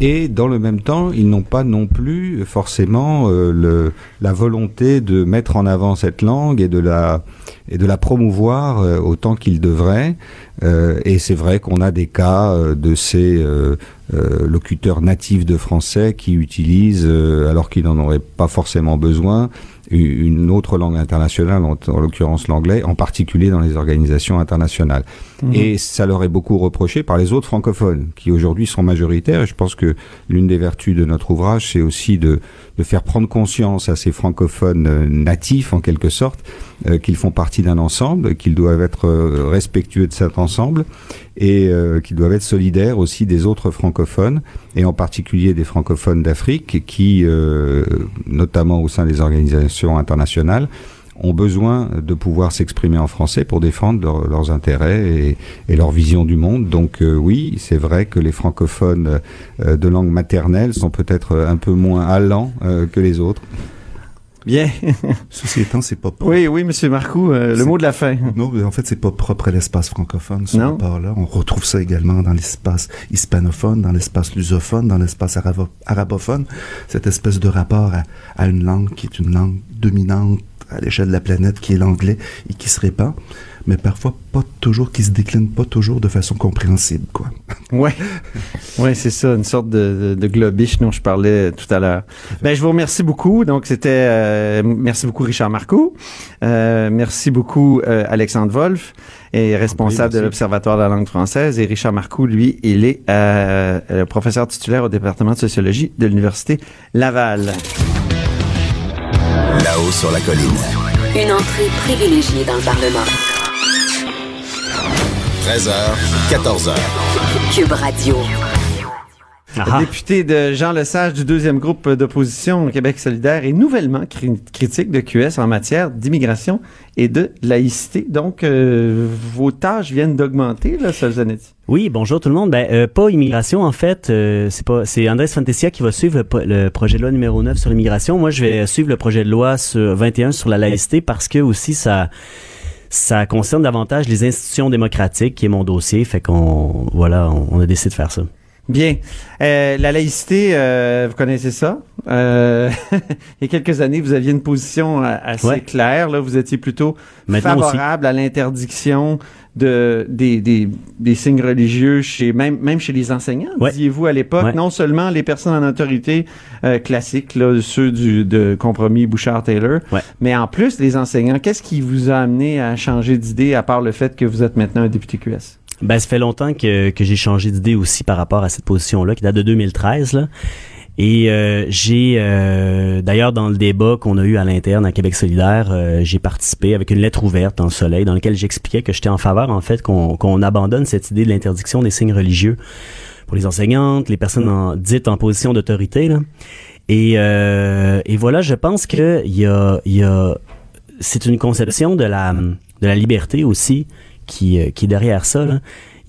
Et dans le même temps, ils n'ont pas non plus forcément euh, le, la volonté de mettre en avant cette langue et de la et de la promouvoir euh, autant qu'ils devraient. Euh, et c'est vrai qu'on a des cas euh, de ces euh, locuteurs natifs de français qui utilisent, alors qu'ils n'en auraient pas forcément besoin, une autre langue internationale, en, en l'occurrence l'anglais, en particulier dans les organisations internationales.
Mhm.
Et ça leur est beaucoup reproché par les autres francophones, qui aujourd'hui sont majoritaires. Et je pense que l'une des vertus de notre ouvrage, c'est aussi de, de faire prendre conscience à ces francophones natifs, en quelque sorte, euh, qu'ils font partie d'un ensemble, qu'ils doivent être euh, respectueux de cet ensemble et euh, qu'ils doivent être solidaires aussi des autres francophones, et en particulier des francophones d'Afrique, qui, euh, notamment au sein des organisations internationales, ont besoin de pouvoir s'exprimer en français pour défendre leur- leurs intérêts et, leur vision du monde. Donc euh, oui, c'est vrai que les francophones de langue maternelle sont peut-être un peu moins allants que les autres.
Bien. <laughs>
Ceci étant, c'est pas
Oui, oui, Monsieur Marcoux, euh, le mot de la fin.
Non, mais en fait, c'est pas propre à l'espace francophone, ce rapport-là. On retrouve ça également dans l'espace hispanophone, dans l'espace lusophone, dans l'espace arabo- arabophone. Cette espèce de rapport à, à une langue qui est une langue dominante à l'échelle de la planète, qui est l'anglais, et qui se répand, mais parfois pas toujours, qui se décline pas toujours de façon compréhensible, quoi. <laughs>
Ouais, ouais, c'est ça, une sorte de, de, de globish dont je parlais tout à l'heure. Ben, je vous remercie beaucoup. Donc, c'était euh, merci beaucoup Richard Marcoux, Euh, merci beaucoup euh, Alexandre Wolf, est responsable de l'Observatoire de la langue française, et Richard Marcoux, lui, il est euh, professeur titulaire au département de sociologie de l'université Laval.
Là-haut sur la colline.
Une entrée privilégiée dans le Parlement.
13h, 14h.
Cube Radio.
Le député de Jean Lesage du deuxième groupe d'opposition Québec solidaire est nouvellement cri- critique de QS en matière d'immigration et de laïcité. Donc, euh, vos tâches viennent d'augmenter, là, Solzanetti.
Oui, bonjour tout le monde. Ben, euh, pas immigration en fait. euh, c'est pas, c'est Andrés Fantesia qui va suivre le, projet de loi numéro 9 sur l'immigration. Moi, je vais suivre le projet de loi sur 21 sur la laïcité parce que aussi ça, ça concerne davantage les institutions démocratiques qui est mon dossier. Fait qu'on, voilà, on, on a décidé de faire ça.
Bien. Euh, la laïcité, euh, vous connaissez ça? Euh, <laughs> il y a quelques années, vous aviez une position euh, assez
Ouais.
claire. Là, vous étiez plutôt
Maintenant aussi.
favorable à l'interdiction de des, des, des signes religieux chez même même chez les enseignants.
Ouais.
Disiez-vous à l'époque,
Ouais.
non seulement les personnes en autorité euh, classiques, là, ceux du de compromis Bouchard-Taylor,
Ouais.
mais en plus les enseignants. Qu'est-ce qui vous a amené à changer d'idée à part le fait que vous êtes maintenant un député QS?
Ben, ça fait longtemps que, que j'ai changé d'idée aussi par rapport à cette position-là, qui date de 2013. Là. Et euh, j'ai, euh, d'ailleurs, dans le débat qu'on a eu à l'interne à Québec solidaire, euh, j'ai participé avec une lettre ouverte dans le soleil, dans laquelle j'expliquais que j'étais en faveur, en fait, qu'on qu'on abandonne cette idée de l'interdiction des signes religieux pour les enseignantes, les personnes en- dites en position d'autorité. là. Et, euh, et voilà, je pense que y a, y a, c'est une conception de la, de la liberté aussi qui, euh, qui est derrière ça. Là.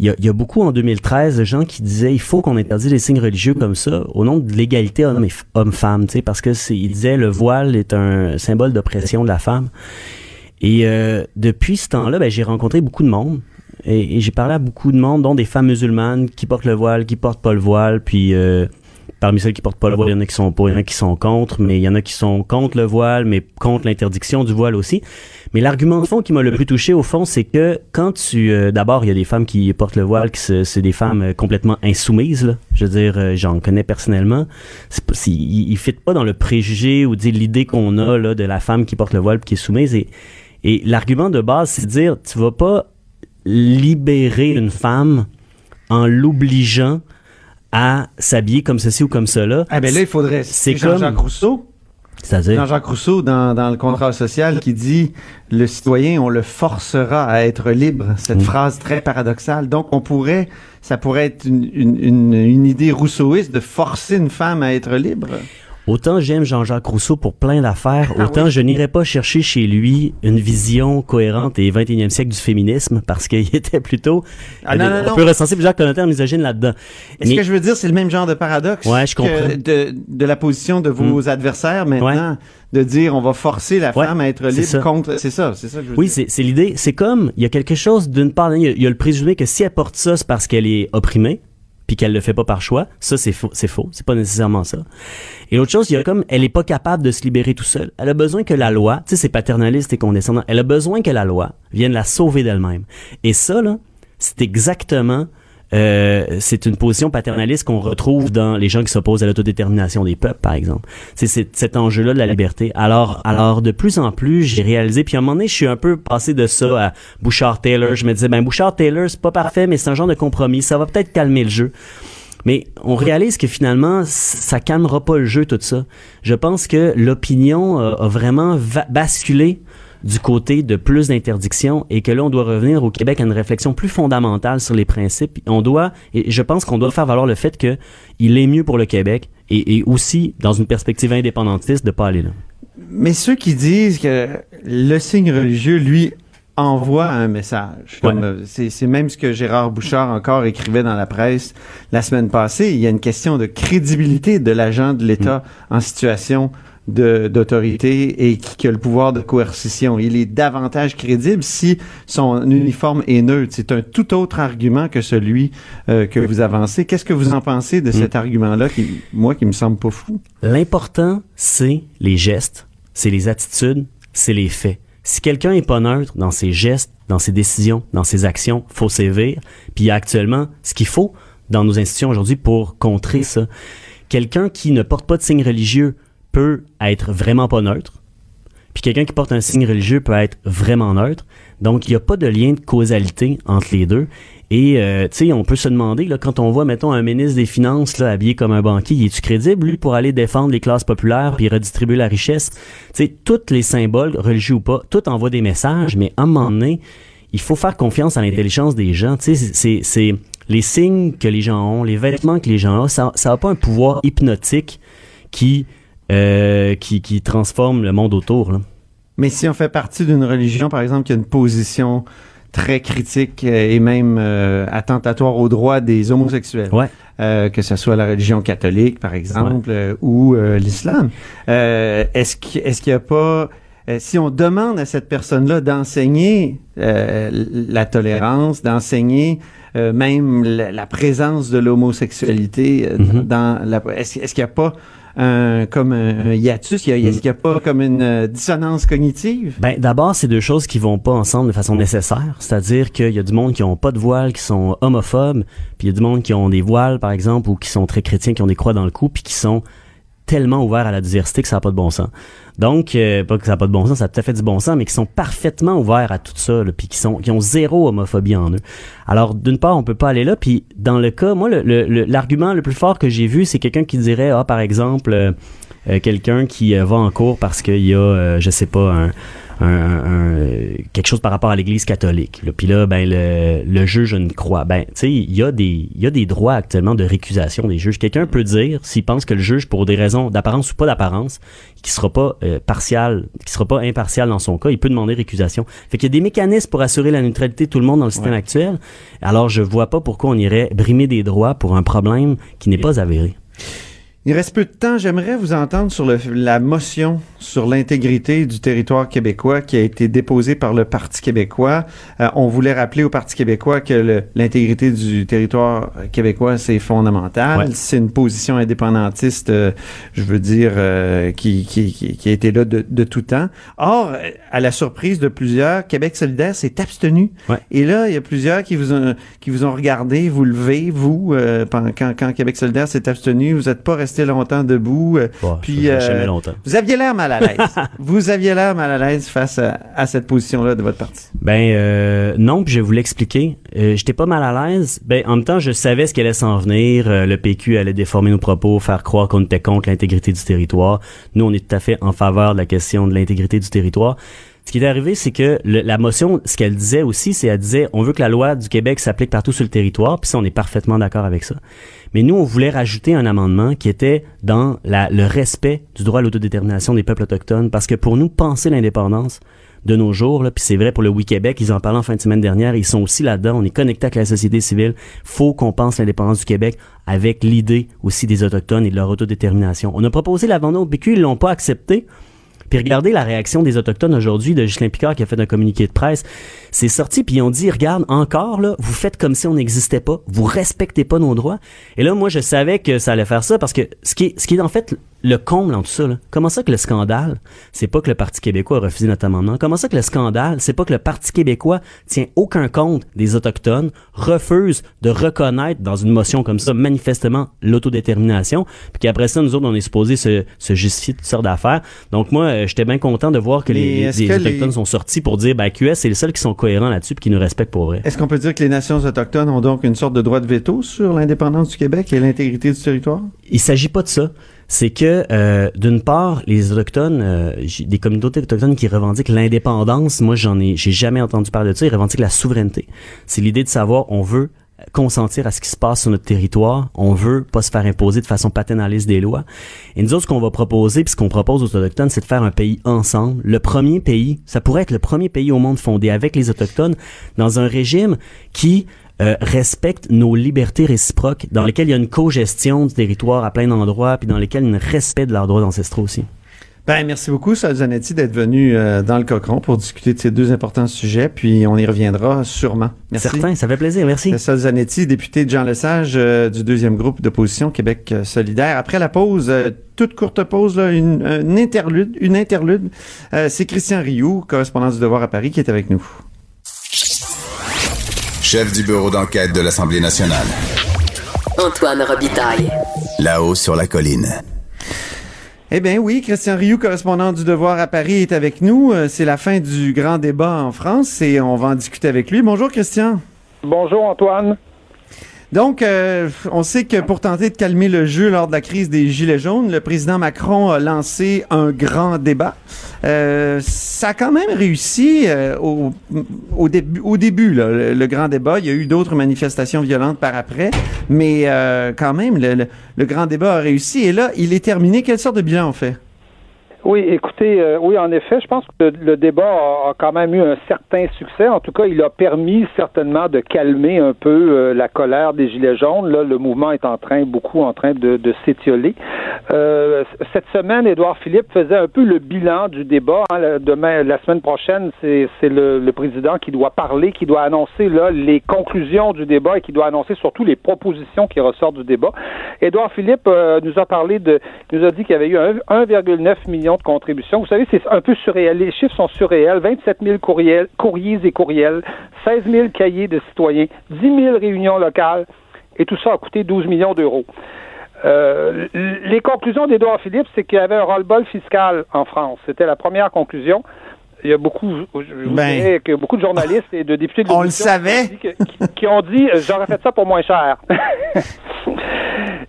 Il, y a, beaucoup en 2013 de gens qui disaient il faut qu'on interdise les signes religieux comme ça au nom de l'égalité homme-femme, tu sais, parce que c'est, ils disaient le voile est un symbole d'oppression de la femme. Et euh, depuis ce temps-là, ben, j'ai rencontré beaucoup de monde. Et, et j'ai parlé à beaucoup de monde, dont des femmes musulmanes qui portent le voile, qui portent pas le voile, puis euh, parmi celles qui portent pas le voile, il y en a qui sont pour, il y en a qui sont contre, mais il y en a qui sont contre le voile, mais contre l'interdiction du voile aussi. Mais l'argument de fond qui m'a le plus touché au fond, c'est que quand tu, euh, d'abord, il y a des femmes qui portent le voile, qui c'est des femmes euh, complètement insoumises. Là. Je veux dire, euh, j'en connais personnellement. Ils, ils fitent pas dans le préjugé ou dire l'idée qu'on a là de la femme qui porte le voile qui est soumise. Et, et l'argument de base, c'est de dire, tu vas pas libérer une femme en l'obligeant à s'habiller comme ceci ou comme cela.
Ah ben là, il faudrait.
C'est
Jean-Jacques
comme-
Rousseau.
C'est-à-dire?
Jean-Jacques Rousseau, dans, dans le contrat social, qui dit le citoyen, on le forcera à être libre. Cette
Mm.
phrase très paradoxale. Donc, on pourrait, ça pourrait être une, une, une, une idée rousseauiste de forcer une femme à être libre.
Autant j'aime Jean-Jacques Rousseau pour plein d'affaires,
Ah
autant je n'irai pas chercher chez lui une vision cohérente et 21e siècle du féminisme parce qu'il <laughs> était plutôt.
Ah, non,
des-
non,
on
non.
peut recenser plusieurs connotaires misogynes là-dedans.
Est-ce que je veux dire, c'est le même genre de paradoxe
Ouais, je comprends.
que de, de la position de vos adversaires maintenant, de dire on va forcer la
Ouais,
femme à être libre contre. C'est ça, c'est ça que je veux
Oui,
dire.
c'est c'est l'idée. C'est comme, il y a quelque chose d'une part, il y, y a le présumé que si elle porte ça, c'est parce qu'elle est opprimée, puis qu'elle le fait pas par choix. Ça, c'est faux. C'est faux. C'est pas nécessairement ça. Et l'autre chose, il y a comme, elle est pas capable de se libérer tout seul. Elle a besoin que la loi, tu sais, c'est paternaliste et condescendant. Elle a besoin que la loi vienne la sauver d'elle-même. Et ça, là, c'est exactement euh, c'est une position paternaliste qu'on retrouve dans les gens qui s'opposent à l'autodétermination des peuples, par exemple. C'est cet enjeu-là de la liberté. Alors, alors de plus en plus, j'ai réalisé, puis à un moment donné, je suis un peu passé de ça à Bouchard-Taylor. Je me disais, ben Bouchard-Taylor, c'est pas parfait, mais c'est un genre de compromis. Ça va peut-être calmer le jeu. Mais on réalise que finalement, ça calmera pas le jeu, tout ça. Je pense que l'opinion euh, a vraiment basculé du côté de plus d'interdictions et que là, on doit revenir au Québec à une réflexion plus fondamentale sur les principes. On doit, et je pense qu'on doit faire valoir le fait que il est mieux pour le Québec et, et aussi, dans une perspective indépendantiste, de pas aller là.
Mais ceux qui disent que le signe religieux, lui, envoie un message.
Ouais.
euh, c'est, même ce que Gérard Bouchard encore écrivait dans la presse la semaine passée. Il y a une question de crédibilité de l'agent de l'État en situation d'autorité et qui, qui a le pouvoir de coercition. Il est davantage crédible si son uniforme est neutre. C'est un tout autre argument que celui euh, que vous avancez. Qu'est-ce que vous en pensez de cet argument-là qui, moi, qui me semble pas fou?
L'important, c'est les gestes, c'est les attitudes, c'est les faits. Si quelqu'un est pas neutre dans ses gestes, dans ses décisions, dans ses actions, faut sévir. Puis il y a actuellement ce qu'il faut dans nos institutions aujourd'hui pour contrer ça. Quelqu'un qui ne porte pas de signe religieux peut être vraiment pas neutre. Puis quelqu'un qui porte un signe religieux peut être vraiment neutre. Donc il n'y a pas de lien de causalité entre les deux. Et euh, tu sais, on peut se demander là, quand on voit mettons un ministre des Finances là, habillé comme un banquier, il est-tu crédible lui pour aller défendre les classes populaires puis redistribuer la richesse? Tu sais, tous les symboles religieux ou pas, tout envoie des messages, mais à un moment donné, il faut faire confiance à l'intelligence des gens. Tu sais, c'est- les signes que les gens ont, les vêtements que les gens ont, ça ça a pas un pouvoir hypnotique qui euh, qui, qui transforme le monde autour. Là.
Mais si on fait partie d'une religion, par exemple, qui a une position très critique euh, et même euh, attentatoire aux droits des homosexuels, euh, que ce soit la religion catholique, par exemple, euh, ou l'islam, euh, est-ce qu'il est-ce qu'il y a pas... si on demande à cette personne-là d'enseigner euh, la tolérance, d'enseigner euh, même la, la présence de l'homosexualité euh, dans la... Est-ce est-ce qu'il n'y a pas un, comme un, hiatus? Il y a- n'y a pas comme une euh, dissonance cognitive?
Ben, d'abord, c'est deux choses qui vont pas ensemble de façon nécessaire. C'est-à-dire qu'il y a du monde qui ont pas de voile, qui sont homophobes, puis il y a du monde qui ont des voiles, par exemple, ou qui sont très chrétiens, qui ont des croix dans le cou, puis qui sont tellement ouverts à la diversité que ça n'a pas de bon sens. Donc, euh, pas que ça n'a pas de bon sens, ça a tout à fait du bon sens, mais qui sont parfaitement ouverts à tout ça, puis qui sont, qui ont zéro homophobie en eux. Alors, d'une part, on peut pas aller là, puis dans le cas, moi, le- le- le- l'argument le, plus fort que j'ai vu, c'est quelqu'un qui dirait, ah, par exemple, euh, euh, quelqu'un qui euh, va en cours parce qu'il y a, je sais pas, un, un- un- un- quelque chose par rapport à l'Église catholique. là. Puis là, ben le, le juge a une croix. Ben, tu sais, il y a des, il y a des droits actuellement de récusation des juges. Quelqu'un peut dire, s'il pense que le juge, pour des raisons d'apparence ou pas d'apparence, qui sera pas euh, partial, qui sera pas impartial dans son cas, il peut demander récusation. Fait qu'il y a des mécanismes pour assurer la neutralité de tout le monde dans le système actuel. Alors, je vois pas pourquoi on irait brimer des droits pour un problème qui n'est pas avéré.
Il reste peu de temps. J'aimerais vous entendre sur le- la motion sur l'intégrité du territoire québécois qui a été déposée par le Parti québécois. Euh, on voulait rappeler au Parti québécois que l'intégrité du territoire québécois, c'est fondamental.
Ouais.
C'est une position indépendantiste, euh, je veux dire, euh, qui, qui, qui, qui a été là de, de tout temps. Or, à la surprise de plusieurs, Québec solidaire s'est abstenu. Et là, il y a plusieurs qui vous ont, qui vous ont regardé, vous levez, vous, quand Québec solidaire s'est abstenu, vous n'êtes pas resté longtemps debout. euh, puis,
jamais longtemps.
vous aviez l'air mal à l'aise. <laughs> vous aviez l'air mal à l'aise face à, à cette position-là de votre parti.
Ben euh, non, puis je vais vous l'expliquer. Euh, J'étais pas mal à l'aise. Ben en même temps, je savais ce qui allait s'en venir. Euh, le PQ allait déformer nos propos, faire croire qu'on était contre l'intégrité du territoire. Nous, on est tout à fait en faveur de la question de l'intégrité du territoire. Ce qui est arrivé, c'est que la motion, ce qu'elle disait aussi, c'est elle disait, on veut que la loi du Québec s'applique partout sur le territoire, puis ça, on est parfaitement d'accord avec ça. Mais nous, on voulait rajouter un amendement qui était dans le respect du droit à l'autodétermination des peuples autochtones, parce que pour nous, penser l'indépendance de nos jours, puis c'est vrai pour le Oui Québec, ils en parlaient en fin de semaine dernière, ils sont aussi là-dedans, on est connecté avec la société civile, faut qu'on pense l'indépendance du Québec avec l'idée aussi des Autochtones et de leur autodétermination. On a proposé l'abandon au PQ, ils l'ont pas accepté, puis regardez la réaction des Autochtones aujourd'hui de Ghislain Picard qui a fait un communiqué de presse. C'est sorti, puis ils ont dit, regarde, encore, là, vous faites comme si on n'existait pas, vous respectez pas nos droits. Et là, moi, je savais que ça allait faire ça parce que ce qui est, ce qui est en fait le comble en tout ça, là, comment ça que le scandale, c'est pas que le Parti québécois a refusé notre amendement, comment ça que le scandale, c'est pas que le Parti québécois tient aucun compte des Autochtones, refuse de reconnaître dans une motion comme ça, manifestement, l'autodétermination, puis qu'après ça, nous autres, on est supposé se, se justifier de toutes sortes d'affaires? Donc moi, euh, j'étais bien content de voir que les,
est-ce
les
que
Autochtones
les-
sont sortis pour dire, ben, QS, c'est les seuls qui sont cohérents là-dessus puis qui nous respectent pour vrai.
Est-ce qu'on peut dire que les nations autochtones ont donc une sorte de droit de veto sur l'indépendance du Québec et l'intégrité du territoire?
Il s'agit pas de ça. C'est que, euh, d'une part, les autochtones, euh, des communautés autochtones qui revendiquent l'indépendance. Moi, j'en ai, j'ai jamais entendu parler de ça. Ils revendiquent la souveraineté. C'est l'idée de savoir, on veut consentir à ce qui se passe sur notre territoire. On veut pas se faire imposer de façon paternaliste des lois. Et nous autres, ce qu'on va proposer, puis ce qu'on propose aux Autochtones, c'est de faire un pays ensemble. Le premier pays, ça pourrait être le premier pays au monde fondé avec les Autochtones dans un régime qui euh, respecte nos libertés réciproques, dans lesquelles il y a une co-gestion du territoire à plein d'endroits, puis dans lesquels il y a un respect de leurs droits ancestraux aussi.
Ben, merci beaucoup, Sol Zanetti, d'être venu euh, dans le Cochon pour discuter de ces deux importants sujets, puis on y reviendra sûrement. Merci.
Certain, ça fait plaisir, merci.
Sol Zanetti, député de Jean Lesage euh, du deuxième groupe d'opposition Québec euh, solidaire. Après la pause, euh, toute courte pause, là, une, un interlude, une interlude, euh, c'est Christian Rioux, correspondant du Devoir à Paris, qui est avec nous.
Chef du bureau d'enquête de l'Assemblée nationale.
Antoine Robitaille.
Là-haut sur la colline.
Eh bien oui, Christian Rioux, correspondant du Devoir à Paris, est avec nous. Euh, C'est la fin du grand débat en France et on va en discuter avec lui. Bonjour Christian.
Bonjour Antoine.
Donc, euh, on sait que pour tenter de calmer le jeu lors de la crise des Gilets jaunes, le président Macron a lancé un grand débat. Euh, ça a quand même réussi euh, au, au début, au début le, grand débat. Il y a eu d'autres manifestations violentes par après, mais euh, quand même, le, le- le grand débat a réussi. Et là, il est terminé. Quelle sorte de bilan on fait?
Oui, écoutez, euh, oui, en effet, je pense que le, débat a, quand même eu un certain succès. En tout cas, il a permis certainement de calmer un peu euh, la colère des Gilets jaunes. Là, le mouvement est en train, beaucoup en train de, s'étioler. Euh, cette semaine, Édouard Philippe faisait un peu le bilan du débat. hein. Demain, la semaine prochaine, c'est le, le président qui doit parler, qui doit annoncer là les conclusions du débat et qui doit annoncer surtout les propositions qui ressortent du débat. Édouard Philippe euh, nous a parlé de, nous a dit qu'il y avait eu un- 1,9 million de contributions. Vous savez, c'est un peu surréel. Les chiffres sont surréels. 27 000 courriels, courriers et courriels, 16 000 cahiers de citoyens, 10 000 réunions locales, et tout ça a coûté 12 millions d'euros. Euh, les conclusions d'Édouard Philippe, c'est qu'il y avait un roll-ball fiscal en France. C'était la première conclusion. Il y a beaucoup, je
Ben.
que beaucoup de journalistes et de députés de
On le savait.
qui ont dit que- qui, qui ont dit euh, j'aurais fait ça pour moins cher. <laughs>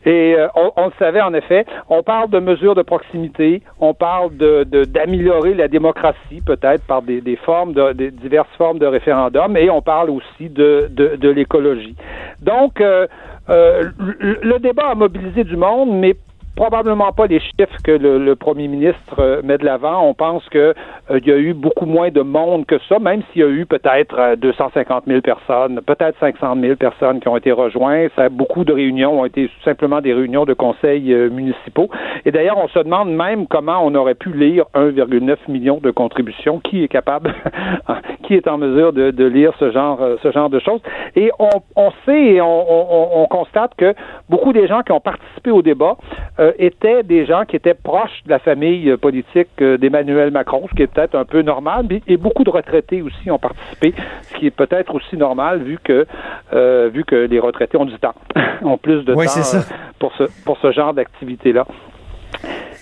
Et euh, on, on le savait en effet. On parle de mesures de proximité. On parle de d'améliorer la démocratie peut-être par des, des formes de des diverses formes de référendum. Et on parle aussi de de, de l'écologie. Donc euh, euh, le, le débat a mobilisé du monde, mais probablement pas les chiffres que le, premier ministre euh, met de l'avant. On pense que euh, y a eu beaucoup moins de monde que ça, même s'il y a eu peut-être euh, 250 000 personnes, peut-être 500 000 personnes qui ont été rejointes. Ça, beaucoup de réunions ont été simplement des réunions de conseils euh, municipaux. Et d'ailleurs, on se demande même comment on aurait pu lire 1,9 million de contributions. Qui est capable, <laughs> qui est en mesure de, lire ce genre, euh, ce genre de choses? Et on, sait et on, on- on constate que beaucoup des gens qui ont participé au débat euh, étaient des gens qui étaient proches de la famille euh, politique euh, d'Emmanuel Macron, ce qui est peut-être un peu normal, et beaucoup de retraités aussi ont participé, ce qui est peut-être aussi normal vu que euh, vu que les retraités ont du temps, <laughs> ont plus de
Oui,
temps euh, pour ce pour ce genre d'activité-là.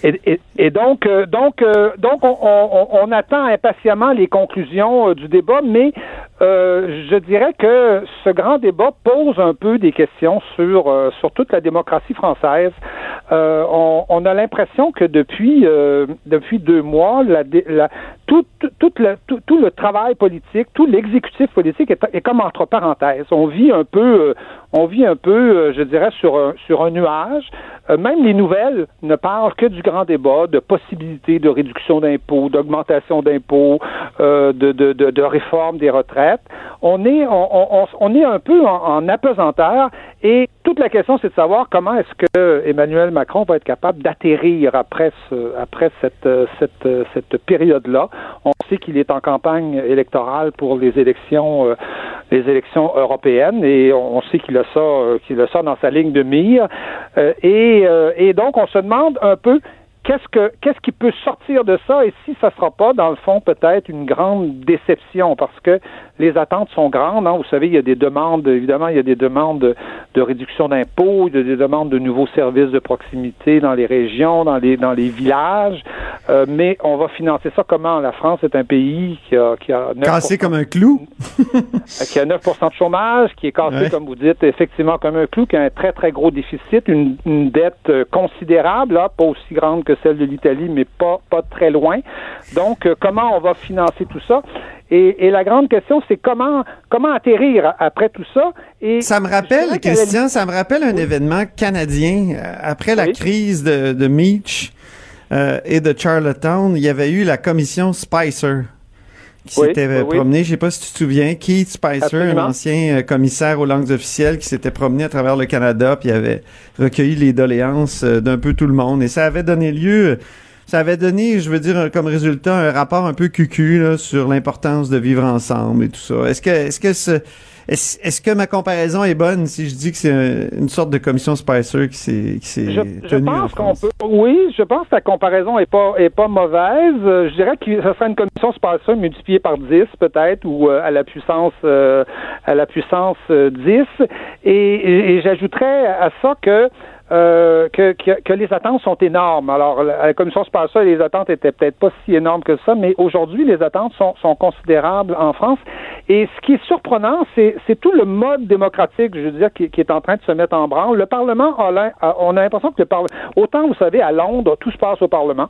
Et, et- et donc, euh, donc, euh, donc, on, on- on attend impatiemment les conclusions euh, du débat, mais euh, je dirais que ce grand débat pose un peu des questions sur euh, sur toute la démocratie française. Euh, on, a l'impression que depuis depuis deux mois, tout, tout, le, travail politique, tout l'exécutif politique est, comme entre parenthèses. On vit un peu, on vit un peu, je dirais, sur un, sur un nuage. Même les nouvelles ne parlent que du grand débat, de possibilités de réduction d'impôts, d'augmentation d'impôts, de, de, de, de réforme des retraites. On est, on, est un peu en, en apesanteur et toute la question, c'est de savoir comment est-ce que Emmanuel Macron va être capable d'atterrir après, après cette, euh, cette, euh, cette période-là. On sait qu'il est en campagne électorale pour les élections, euh, les élections européennes, et on sait qu'il a ça, qu'il a ça dans sa ligne de mire. Et, et donc, on se demande un peu qu'est-ce que qu'est-ce qui peut sortir de ça? Et si ça sera pas dans le fond peut-être une grande déception parce que les attentes sont grandes hein. vous savez il y a des demandes évidemment il y a des demandes de, de réduction d'impôts il y a des demandes de nouveaux services de proximité dans les régions dans les dans les villages Euh, mais on va financer ça comment? La France est un pays qui a qui a 9%,
Cassé comme un clou. <laughs>
qui a 9 de chômage, qui est cassé,
Ouais.
comme vous dites, effectivement comme un clou, qui a un très, très gros déficit, une, une dette euh, considérable, là, pas aussi grande que celle de l'Italie, mais pas, pas très loin. Donc, euh, comment on va financer tout ça? Et, et la grande question, c'est comment, comment atterrir après tout ça? Et
Ça me rappelle,
qu'à la
Christian, ça me rappelle un événement canadien. Euh, Après la crise de, de Meach euh, et de Charlottetown, il y avait eu la commission Spicer qui
Oui,
s'était
oui,
euh, promené. Je sais pas si tu te souviens, Keith Spicer,
Absolument.
un ancien euh, commissaire aux langues officielles qui s'était promené à travers le Canada puis avait recueilli les doléances euh, d'un peu tout le monde. Et ça avait donné lieu ça avait donné, je veux dire, comme résultat, un rapport un peu cucu là, sur l'importance de vivre ensemble et tout ça. Est-ce que, est-ce que ce, est-ce, est-ce que ma comparaison est bonne si je dis que c'est un- une sorte de commission Spicer qui s'est, qui s'est
Je, je
tenue en
pense qu'on
France?
peut. Oui, je pense que la comparaison est pas est pas mauvaise. Euh, Je dirais que ce serait une commission Spicer multipliée par 10 peut-être ou euh, à la puissance euh, à la puissance euh, 10. Et, et- et j'ajouterais à ça que euh, que, que, les attentes sont énormes. Alors, la, la commission Spicer, les attentes étaient peut-être pas si énormes que ça, mais aujourd'hui, les attentes sont, considérables en France. Et ce qui est surprenant, c'est tout le mode démocratique, je veux dire, qui, est en train de se mettre en branle. Le Parlement, on a l'impression que le Parlement, autant vous savez, à Londres, tout se passe au Parlement.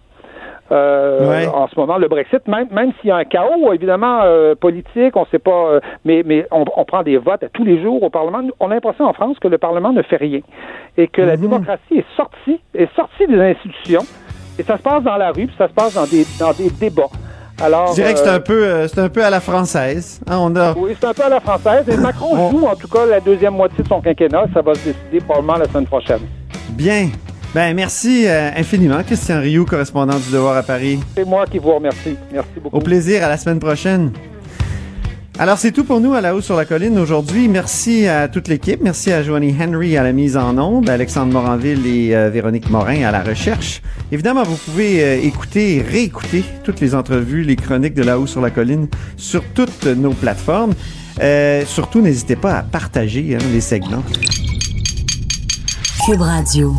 Euh,
Ouais.
En ce moment, le Brexit, même, même s'il y a un chaos, évidemment, euh, politique, on ne sait pas, euh, mais, mais on, on prend des votes à tous les jours au Parlement. On a l'impression en France que le Parlement ne fait rien et que la démocratie est sortie, est sortie des institutions et ça se passe dans la rue, puis ça se passe dans des, dans des débats. Alors,
Je dirais que c'est un peu, euh, c'est un peu à la française. Hein, on a,
oui, c'est un peu à la française. Et Macron joue, en tout cas, la deuxième moitié de son quinquennat. Ça va se décider probablement la semaine prochaine.
Bien. Ben, merci euh, infiniment, Christian Rioux, correspondant du Devoir à Paris.
C'est moi qui vous remercie. Merci beaucoup.
Au plaisir, à la semaine prochaine. Alors, c'est tout pour nous à la haut sur la colline aujourd'hui. Merci à toute l'équipe. Merci à Joanie Henry à la mise en onde, à Alexandre Moranville et euh, Véronique Morin à la recherche. Évidemment, vous pouvez euh, écouter et réécouter toutes les entrevues, les chroniques de la haut sur la colline sur toutes nos plateformes. Euh, surtout, n'hésitez pas à partager hein, les segments.
Cube Radio.